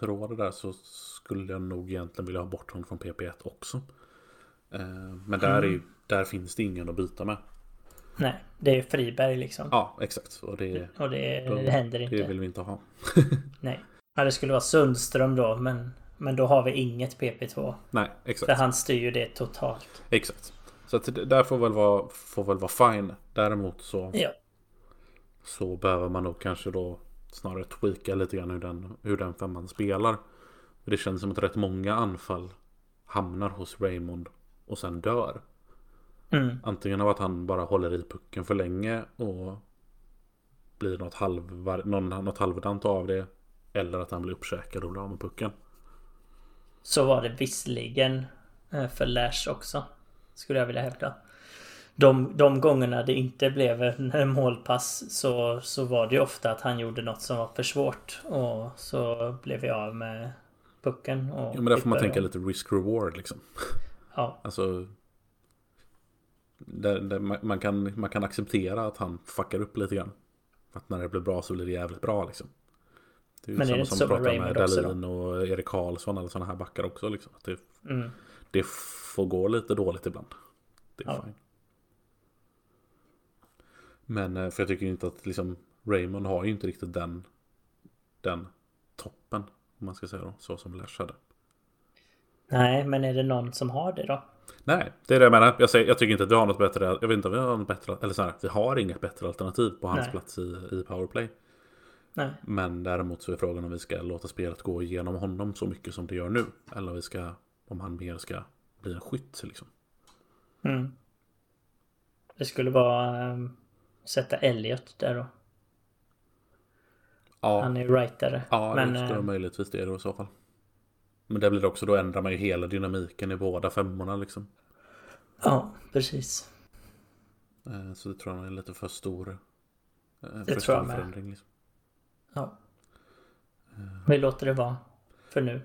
tråd där så skulle jag nog egentligen vilja ha bort honom från PP1 också. Eh, men där, är, ju- där finns det ingen att byta med. Nej, det är Friberg liksom. Ja, exakt. Och det, Och det, då- det händer inte. det vill vi inte ha. Nej. Ja, det skulle vara Sundström då, men... Men då har vi inget PP2. Nej, exakt. För han styr ju det totalt. Exakt. Så att det där får väl vara, får väl vara fine. Däremot så, Ja. så behöver man nog kanske då snarare tweaka lite grann hur den, hur den femman spelar. Det känns som att rätt många anfall hamnar hos Raymond och sen dör. Mm. Antingen av att han bara håller i pucken för länge och blir något, halvvar, någon, något halvdant av det. Eller att han blir uppkäkad och blir av med pucken. Så var det visserligen eh, för Lash också. Skulle jag vilja hävda. De, de gångerna det inte blev en målpass så, så var det ju ofta att han gjorde något som var för svårt. Och så blev vi av med pucken. Och Ja, men där får man tänka lite risk-reward liksom. Ja, Alltså där, där man, kan, man kan acceptera att han fuckar upp lite grann. Att när det blir bra så blir det jävligt bra liksom. Det är ju Men är det samma som så att med? Dahlin och Erik Karlsson eller sådana här backar också. Liksom. Att det, mm. det får gå lite dåligt ibland. Det är Ja. fine. Men eh, för jag tycker inte att liksom Raymond har ju inte riktigt den Den toppen Om man ska säga då, så som Lash hade Nej, men är det någon som har det då? Nej, det är det jag menar. Jag, säger, jag tycker inte att vi har något bättre. Jag vet inte om vi har något bättre. Eller så här, vi har inget bättre alternativ på hans Nej. plats i, i powerplay. Nej. Men däremot så är frågan om vi ska låta spelet gå igenom honom så mycket som det gör nu. Eller om vi ska, om han mer ska bli en skytt liksom. Mm. Det skulle vara um, sätta Elliot där då. Ja, Han är rightare. ja men, det skulle eh, möjligtvis det då i så fall. Men det blir det också, då ändrar man ju hela dynamiken i båda femmorna liksom. Ja, precis. Eh, Så det tror jag är lite för stor. eh, För stor förändring liksom. Ja. Vi låter det vara. För nu.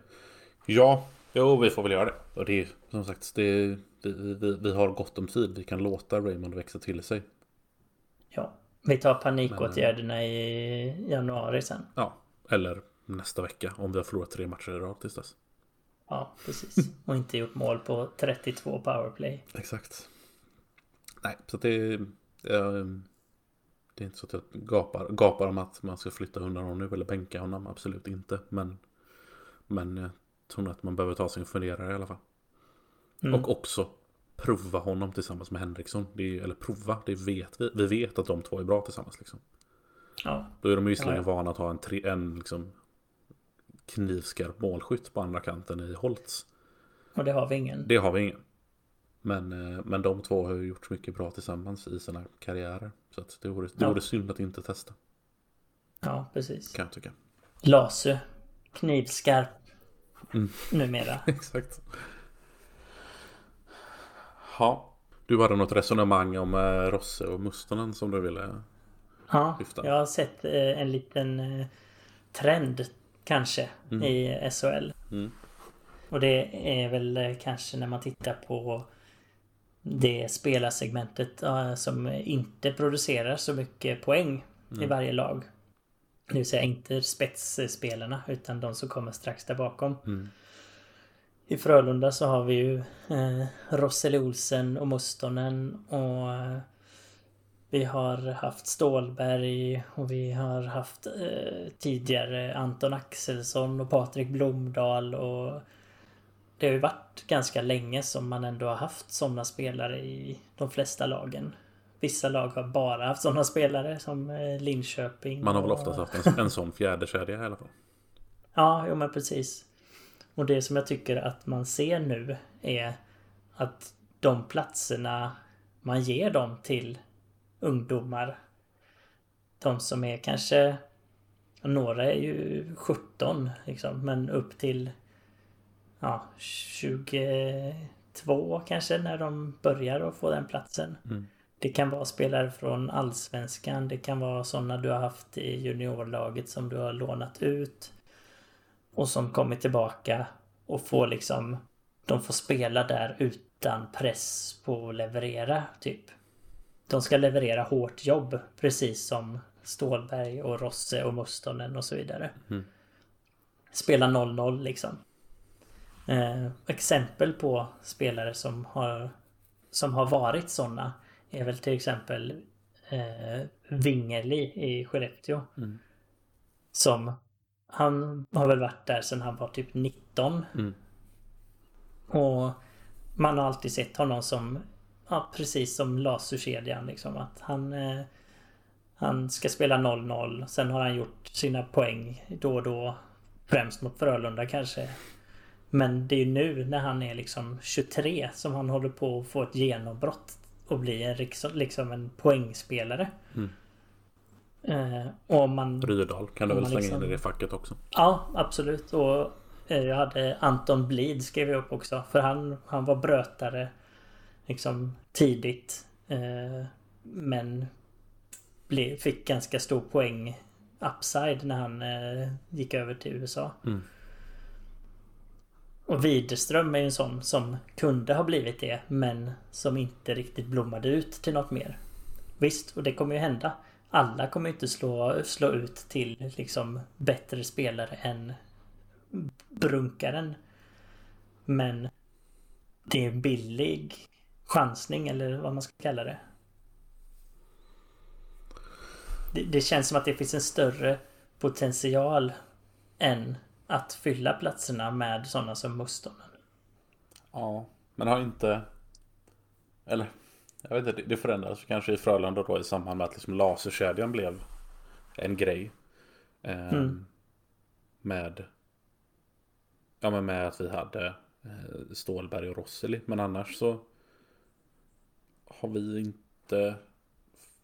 Ja, jo vi får väl göra det. Och det är som sagt, det, det, vi, vi har gott om tid. Vi kan låta Raymond växa till sig. Ja. Vi tar panikåtgärderna i januari sen. Ja, eller nästa vecka om vi har förlorat tre matcher i rad tills dess. Ja, precis. Och inte gjort mål på 32 powerplay. Exakt. Nej, så det, eh, det är inte så att jag gapar, gapar om att man ska flytta undan honom nu eller bänka honom. Absolut inte. Men, men jag tror nog att man behöver ta sig en funderare i alla fall. Mm. Och också prova honom tillsammans med Henriksson. Det är, eller prova, det vet vi. Vi vet att de två är bra tillsammans. Liksom. Ja, Då är de ju visserligen Ja, vana att ha en, tre, en liksom, knivskarp målskytt på andra kanten i Holtz. och det har vi ingen. Det har vi ingen. Men, eh, men de två har ju gjort mycket bra tillsammans i sina karriärer. Så att det vore, det Ja. vore synd att inte testa. Ja, precis. Kan jag tycka. Lasu. Knivskarp. Mm. Numera. Exakt. Ja. Du hade något resonemang om eh, Rosse och Mustonen som du ville... Ja, Lyfta. jag har sett eh, en liten trend kanske Mm. i SHL. Mm. Och det är väl kanske när man tittar på det spelarsegmentet som inte producerar så mycket poäng i Mm. varje lag. Det vill säga inte spetsspelarna utan de som kommer strax där bakom. Mm. I Frölunda så har vi ju eh, Rosseli Olsen och Mustonen och eh, vi har haft Stålberg och vi har haft eh, tidigare Anton Axelsson och Patrik Blomdahl och det har ju varit ganska länge som man ändå har haft sådana spelare i de flesta lagen. Vissa lag har bara haft sådana spelare som eh, Linköping. Man har väl och- oftast haft en, en sån fjärde kedja i alla fall. Ja, jo men precis. Och det som jag tycker att man ser nu är att de platserna man ger dem till ungdomar. De som är kanske några är ju 17 liksom, men upp till ja, 22 kanske när de börjar att få den platsen. Mm. Det kan vara spelare från allsvenskan. Det kan vara sådana du har haft i juniorlaget som du har lånat ut. Och som kommer tillbaka och får liksom... De får spela där utan press på att leverera, typ. De ska leverera hårt jobb, precis som Stålberg och Rosse och Mustonen och så vidare. Mm. Spela 0-0 liksom. Eh, exempel på spelare som har, som har varit sådana är väl till exempel eh, Wingerli i Skellefteå. Mm. Som Han har väl varit där sedan han var typ 19. Mm. Och man har alltid sett honom som, ja precis som laserkedjan liksom. Att han, eh, han ska spela 0-0. Sen har han gjort sina poäng då och då. Främst mot Frölunda kanske. Men det är ju nu när han är liksom 23 som han håller på att få ett genombrott. Och bli en, liksom, en poängspelare. Mm. Eh, och man... Rydahl kan du väl slänga liksom- in i det facket också. Ja, absolut. Och eh, jag hade Anton Blid skrev jag upp också. För han, han var brötare liksom tidigt. Eh, men blev, fick ganska stor poäng upside när han eh, gick över till USA. Mm. Och Widerström är ju en sån som kunde ha blivit det men som inte riktigt blommade ut till något mer. Visst, och det kommer ju hända. Alla kommer ju inte slå, slå ut till liksom bättre spelare än Brunkaren. Men det är en billig chansning eller vad man ska kalla det. Det, det känns som att det finns en större potential än att fylla platserna med sådana som Mustonen. Ja, men har inte... Eller, jag vet inte, det- förändrades kanske i Frölunda då i samband med att liksom laserkedjan blev en grej. Ehm, Mm. Med... Ja men med att vi hade eh, Stålberg och Rosseli. Men annars så har vi inte...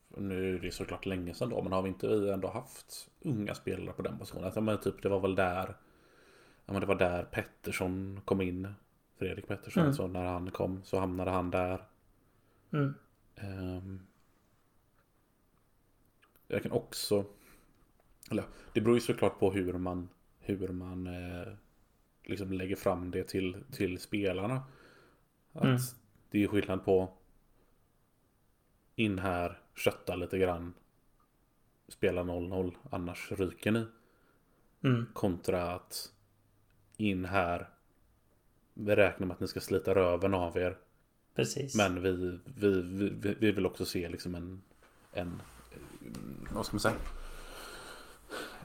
Nu är det såklart länge sedan då, men har vi inte vi ändå haft unga spelare på den positionen? Ja, men typ det var väl där... Ja men det var där Pettersson kom in. Fredrik Pettersson, Mm. så när han kom så hamnade han där. Mm. Ehm, jag kan också... Eller, det beror ju såklart på hur man, hur man eh, liksom lägger fram det till, till spelarna. Att Mm. Det är skillnad på in här, kötta lite grann, spela 0-0, annars ryker ni. Mm. Kontra att in här, vi räknar med att ni ska slita röven av er. Precis. Men vi, vi, vi, vi vill också se liksom en, en vad ska man säga?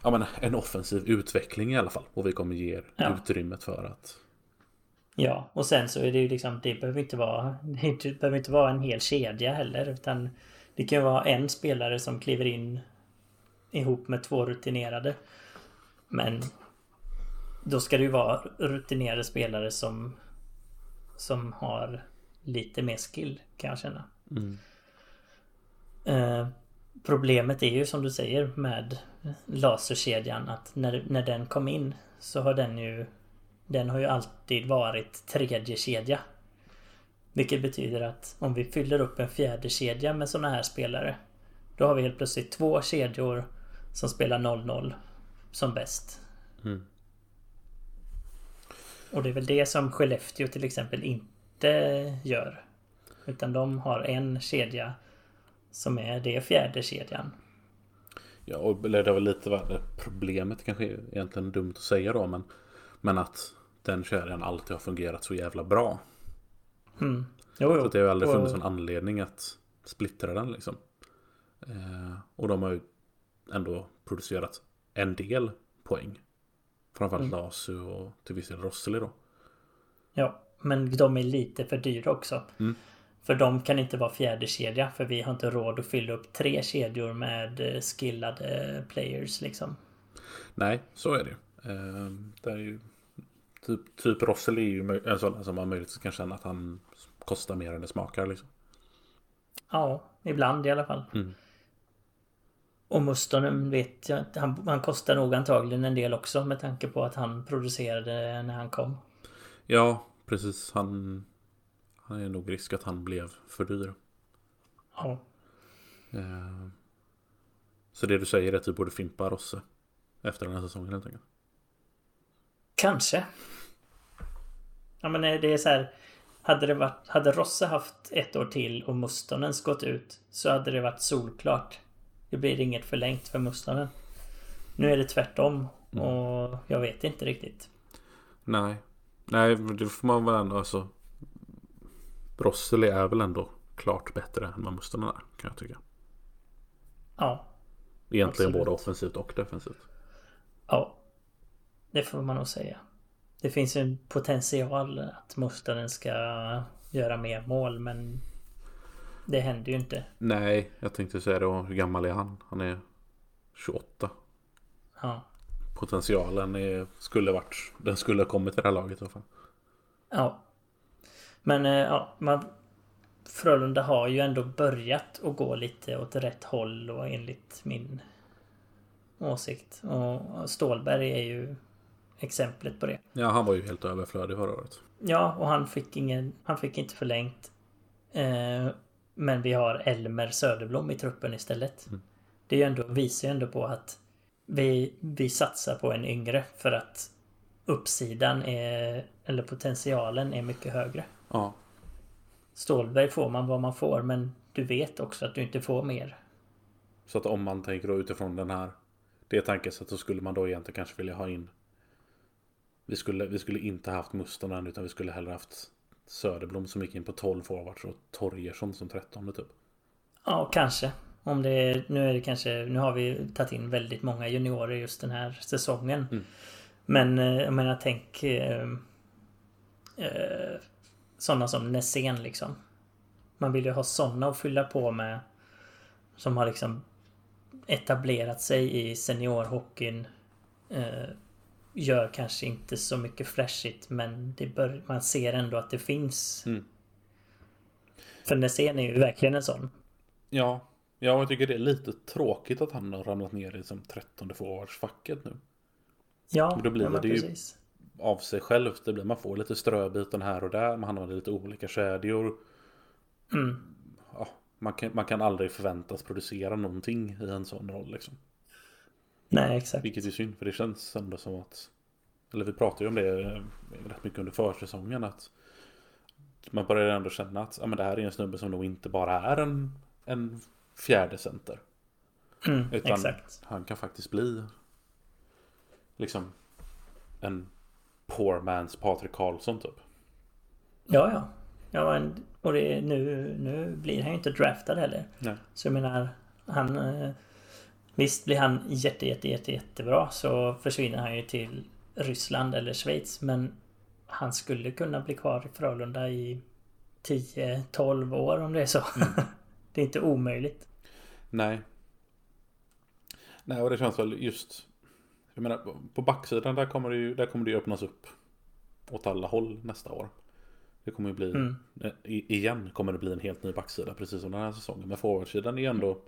Ja men en offensiv utveckling i alla fall. Och vi kommer ge er Ja. utrymmet för att Ja, och sen så är det ju liksom, det behöver inte vara, det behöver inte vara en hel kedja heller. Utan det kan vara en spelare som kliver in ihop med två rutinerade. Men då ska det ju vara rutinerade spelare som, som har lite mer skill kan jag känna. Eh, problemet är ju som du säger med laserkedjan att när, när den kom in så har den ju Den har ju alltid varit tredje kedja. Vilket betyder att om vi fyller upp en fjärde kedja med sådana här spelare Då har vi helt plötsligt två kedjor som spelar 0-0 som bäst. Mm. Och det är väl det som Skellefteå till exempel inte gör. Utan de har en kedja som är det fjärde kedjan. Ja, och det var lite vad problemet kanske är egentligen dumt att säga då, men, men att den kedjan alltid har fungerat så jävla bra. Mm. Jo, jo. Så det har aldrig Och- funnits en anledning att splittra den liksom. Eh, och de har ju ändå producerat en del poäng. Framförallt Mm. Lasu och till viss del Rosseli då. Ja, men de är lite för dyra också. Mm. För de kan inte vara fjärde kedja för vi har inte råd att fylla upp tre kedjor med eh, skillade players liksom. Nej, så är det ju. eh, Det är ju typ, typ Rosseli är ju en sån som har möjlighet kan känna att han kostar mer än det smakar liksom. Ja, ibland i alla fall. Mm. Och Mustonen vet jag. Han, han kostar nog antagligen en del också med tanke på att han producerade när han kom. Ja, precis. Han, han är nog risk att han blev för dyr. Ja, Eh, Så det du säger är att vi borde fimpa Rosse efter den här säsongen helt enkelt. kanske. Ja men eh, det är så här. Hade, det varit, hade Rosse haft ett år till och Mustonens gått ut så hade det varit solklart. Det blir inget förlängt för Mustonen. Nu är det tvärtom och jag vet inte riktigt. Nej, nej, det får man väl ändå alltså. Rosseli är väl ändå klart bättre än vad Mustonen är kan jag tycka. Ja, Egentligen Absolut. både offensivt och defensivt. ja. Det får man nog säga. Det finns en potential att Mustaden ska göra mer mål men det händer ju inte. Nej, jag tänkte säga då. Hur gammal är han? Han är 28. Ja. Potentialen är, skulle varit, den skulle ha kommit till det här laget i alla fall. Ja. Men eh, ja, man, Frölunda har ju ändå börjat att gå lite åt rätt håll och enligt min åsikt. Och Stålberg är ju exemplet på det. Ja, han var ju helt överflödig förra året. Ja, och han fick ingen... Han fick inte förlängt. Eh, men vi har Elmer Söderblom i truppen istället. Mm. Det är ju ändå, visar ju ändå på att vi, vi satsar på en yngre för att uppsidan är, eller potentialen är mycket högre. Ja, Stålberg får man vad man får men du vet också att du inte får mer. så att om man tänker då utifrån den här det tankesättet så skulle man då egentligen kanske vilja ha in vi skulle, vi skulle inte haft Mustonen utan vi skulle hellre haft Söderblom som gick in på 12 forwards och Torgersson som 13 typ. Ja, kanske. Om det är, nu är det kanske, nu har vi tagit in väldigt många juniorer just den här säsongen. Mm. Men eh, jag menar tänk eh, eh, sådana som Nässén liksom. Man vill ju ha sådana att fylla på med. Som har liksom etablerat sig i seniorhockeyn. Eh, gör kanske inte så mycket flashigt men det bör, man ser ändå att det finns. Mm. För Nässén är ju verkligen en sån. Ja, ja jag tycker det är lite tråkigt att han har ramlat ner i som 13 forwardsfacket nu. Ja, Men då blir ja, det ju- precis. Av sig självt. Det blir, man får lite ströbiten här och där. Man har lite olika kedjor. Mm. Ja, man, kan, man kan aldrig förväntas producera någonting i en sån roll liksom. Nej, exakt. Vilket är synd för det känns ändå som att Eller vi pratade ju om det eh, rätt mycket under försäsongen att Man börjar ändå känna att ja, men det här är en snubbe som nog inte bara är en, en fjärde center. Mm, Utan exakt. han kan faktiskt bli Liksom En poor man's Patrik Karlsson typ. Ja, ja. ja men, och det, nu, nu blir han ju inte draftad heller. Nej. Så jag menar, han... eh, Visst blir han jätte, jätte, jätte, jättebra så försvinner han ju till Ryssland eller Schweiz. Men han skulle kunna bli kvar i Frölunda i 10-12 år om det är så. det är inte omöjligt. Nej. Nej och det känns väl just Jag menar på backsidan där kommer det ju där kommer det ju öppnas upp Åt alla håll nästa år. Det kommer ju bli Mm. i- Igen kommer det bli en helt ny backsida precis som den här säsongen. Men forwardsidan är ändå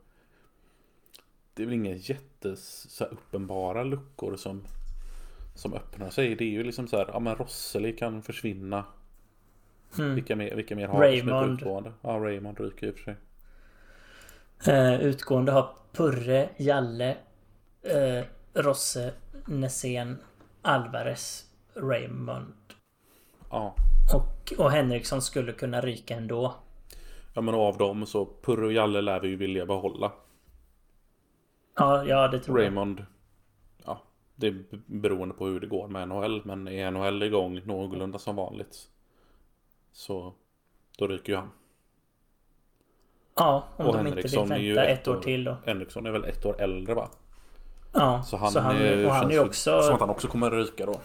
Det är väl inga jättes uppenbara luckor som Som öppnar sig. Det är ju liksom så här, ja men Rosseli kan försvinna. Mm. Vilka mer, vilka mer har Raymond. utgående? Ja Raymond ryker i och för sig. Eh, utgående har Purre, Jalle, eh, Rosse, Nässén, Alvarez, Raymond. Ja. Och, och Henriksson skulle kunna ryka ändå. Ja men av dem så Purre och Jalle lär vi ju vilja behålla. Ja, ja det tror jag. Raymond Ja Det är beroende på hur det går med NHL Men är NHL igång någorlunda som vanligt Så Då ryker ju han Ja, om Och de inte Henriksson vill är ju vänta ett år till då. Henriksson är väl ett år äldre va? Ja, Så han, är, och han är känns ju ju också... Som att han också kommer ryka då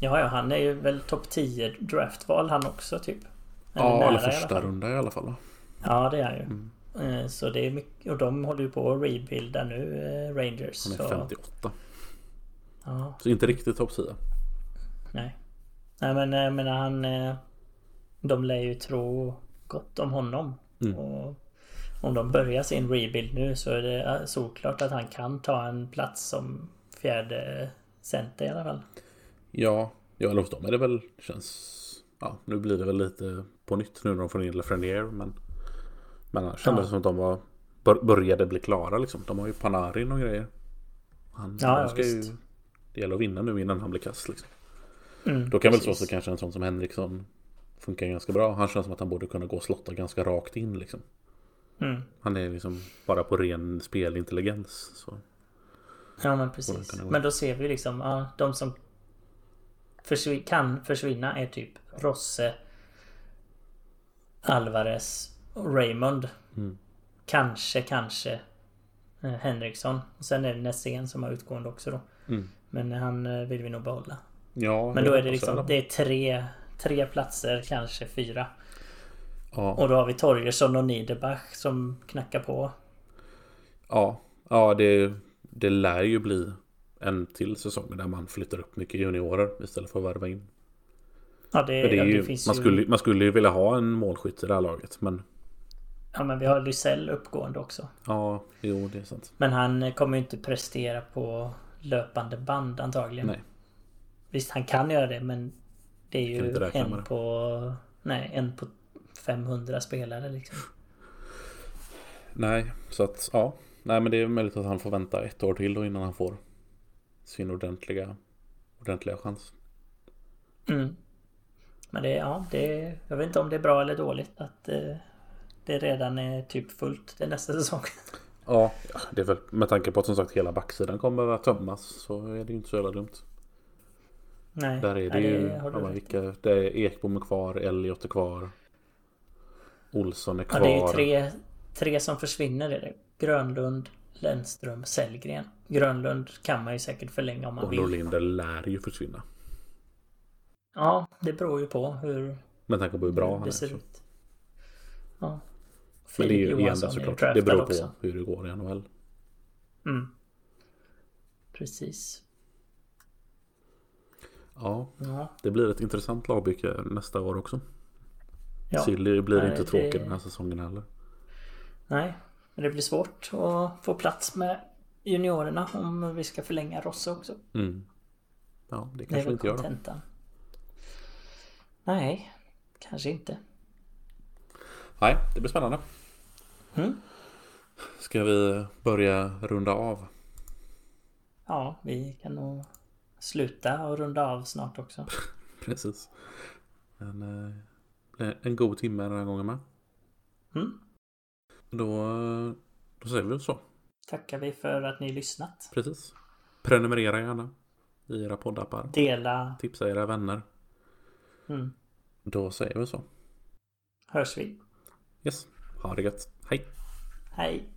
Ja, ja, han är ju väl topp 10 draftval han också typ. Eller Ja eller första runda i alla fall Ja, det är han ju. Mm. Eh, Så det är mycket... Och de håller ju på att rebuilda nu, eh, Rangers. Han är så, 58 Ja, Så inte riktigt topp 10 nej. Nej men jag menar han... eh, De lär ju tro gott om honom. Mm. Och om de börjar sin rebuild nu så är det eh, såklart att han kan ta en plats som fjärde center i alla fall. Ja Ja eller hos dem är det väl Känns Ja nu blir det väl lite På nytt nu när de får in Lafreniere men Men annars kändes det Ja. som att de var bör- Började bli klara liksom De har ju Panarin och grejer Han, Ja, ja, ska ju, visst. Det gäller att vinna nu innan han blir kass liksom. Mm, Då kan väl så precis. också kanske en sån som Henriksson Funkar ganska bra Han känns som att han borde kunna gå och slotta ganska rakt in liksom Mm. Han är liksom bara på ren spelintelligens så. Ja men precis. Men då ser vi liksom, ja, de som försvin- kan försvinna är typ Rosse, Alvarez Raymond. Mm. Kanske, kanske eh, Henriksson. Och sen är det Nässén som har utgående också då. Mm. Men han eh, vill vi nog behålla. Ja, Men då är det liksom, det är tre, tre platser, kanske fyra. Ja, Och då har vi Torgersson och Niederbach som knackar på. ja, ja det, det lär ju bli en till säsong där man flyttar upp mycket juniorer istället för att värva in. Ja, det, det ja, är det ju, finns man, ju... skulle, man skulle ju vilja ha en målskytt i det här laget. Men Ja, men vi har Lysell uppgående också. ja, jo det är sant. Men han kommer ju inte prestera på löpande band antagligen. Nej. Visst, han kan göra det men det är ju en på... Nej, en på 500 spelare liksom. Nej, så att ja. Nej men det är möjligt att han får vänta ett år till då innan han får sin ordentliga, ordentliga chans. Mm. Men det, ja, det... Jag vet inte om det är bra eller dåligt att eh, det redan är typ fullt till nästa säsong. Ja, ja, det är väl med tanke på att som sagt hela backsidan kommer att tömmas så är det ju inte så jävla dumt. Nej, Där är det nej, ju, du ja, vilka, det är Ekbom är kvar, Elliot är kvar. Olsson är Ja, kvar. det är ju tre, tre som försvinner är det. Grönlund, Lennström, Sellgren. Grönlund kan man ju säkert förlänga om man och vill. Norlinder lär ju försvinna. Ja, det beror ju på hur Med tanke på hur bra han är. det ser ut. Ja. Men det är ju igen såklart. Det beror på också. hur det går i NHL. Mm. Precis. Ja, Ja. det blir ett intressant lagbygge nästa år också. ja. Silly blir Nej, inte det- tråkig den här säsongen heller. Nej, men det blir svårt att få plats med juniorerna om vi ska förlänga Rosse också. Mm. Ja, det Det kanske vi väl inte gör då. Nej, kanske inte. Nej, det blir spännande. Mm. Ska vi börja runda av? Ja, vi kan nog sluta och runda av snart också. Precis. En, eh, en god timme den här gången med. Mm. Då, då säger vi så. Tackar vi för att ni lyssnat. Precis. Prenumerera gärna i era poddappar. Dela. Tipsa era vänner. Mm. Då säger vi så. Hörs vi. Yes. Ha det gött. Hej. Hej.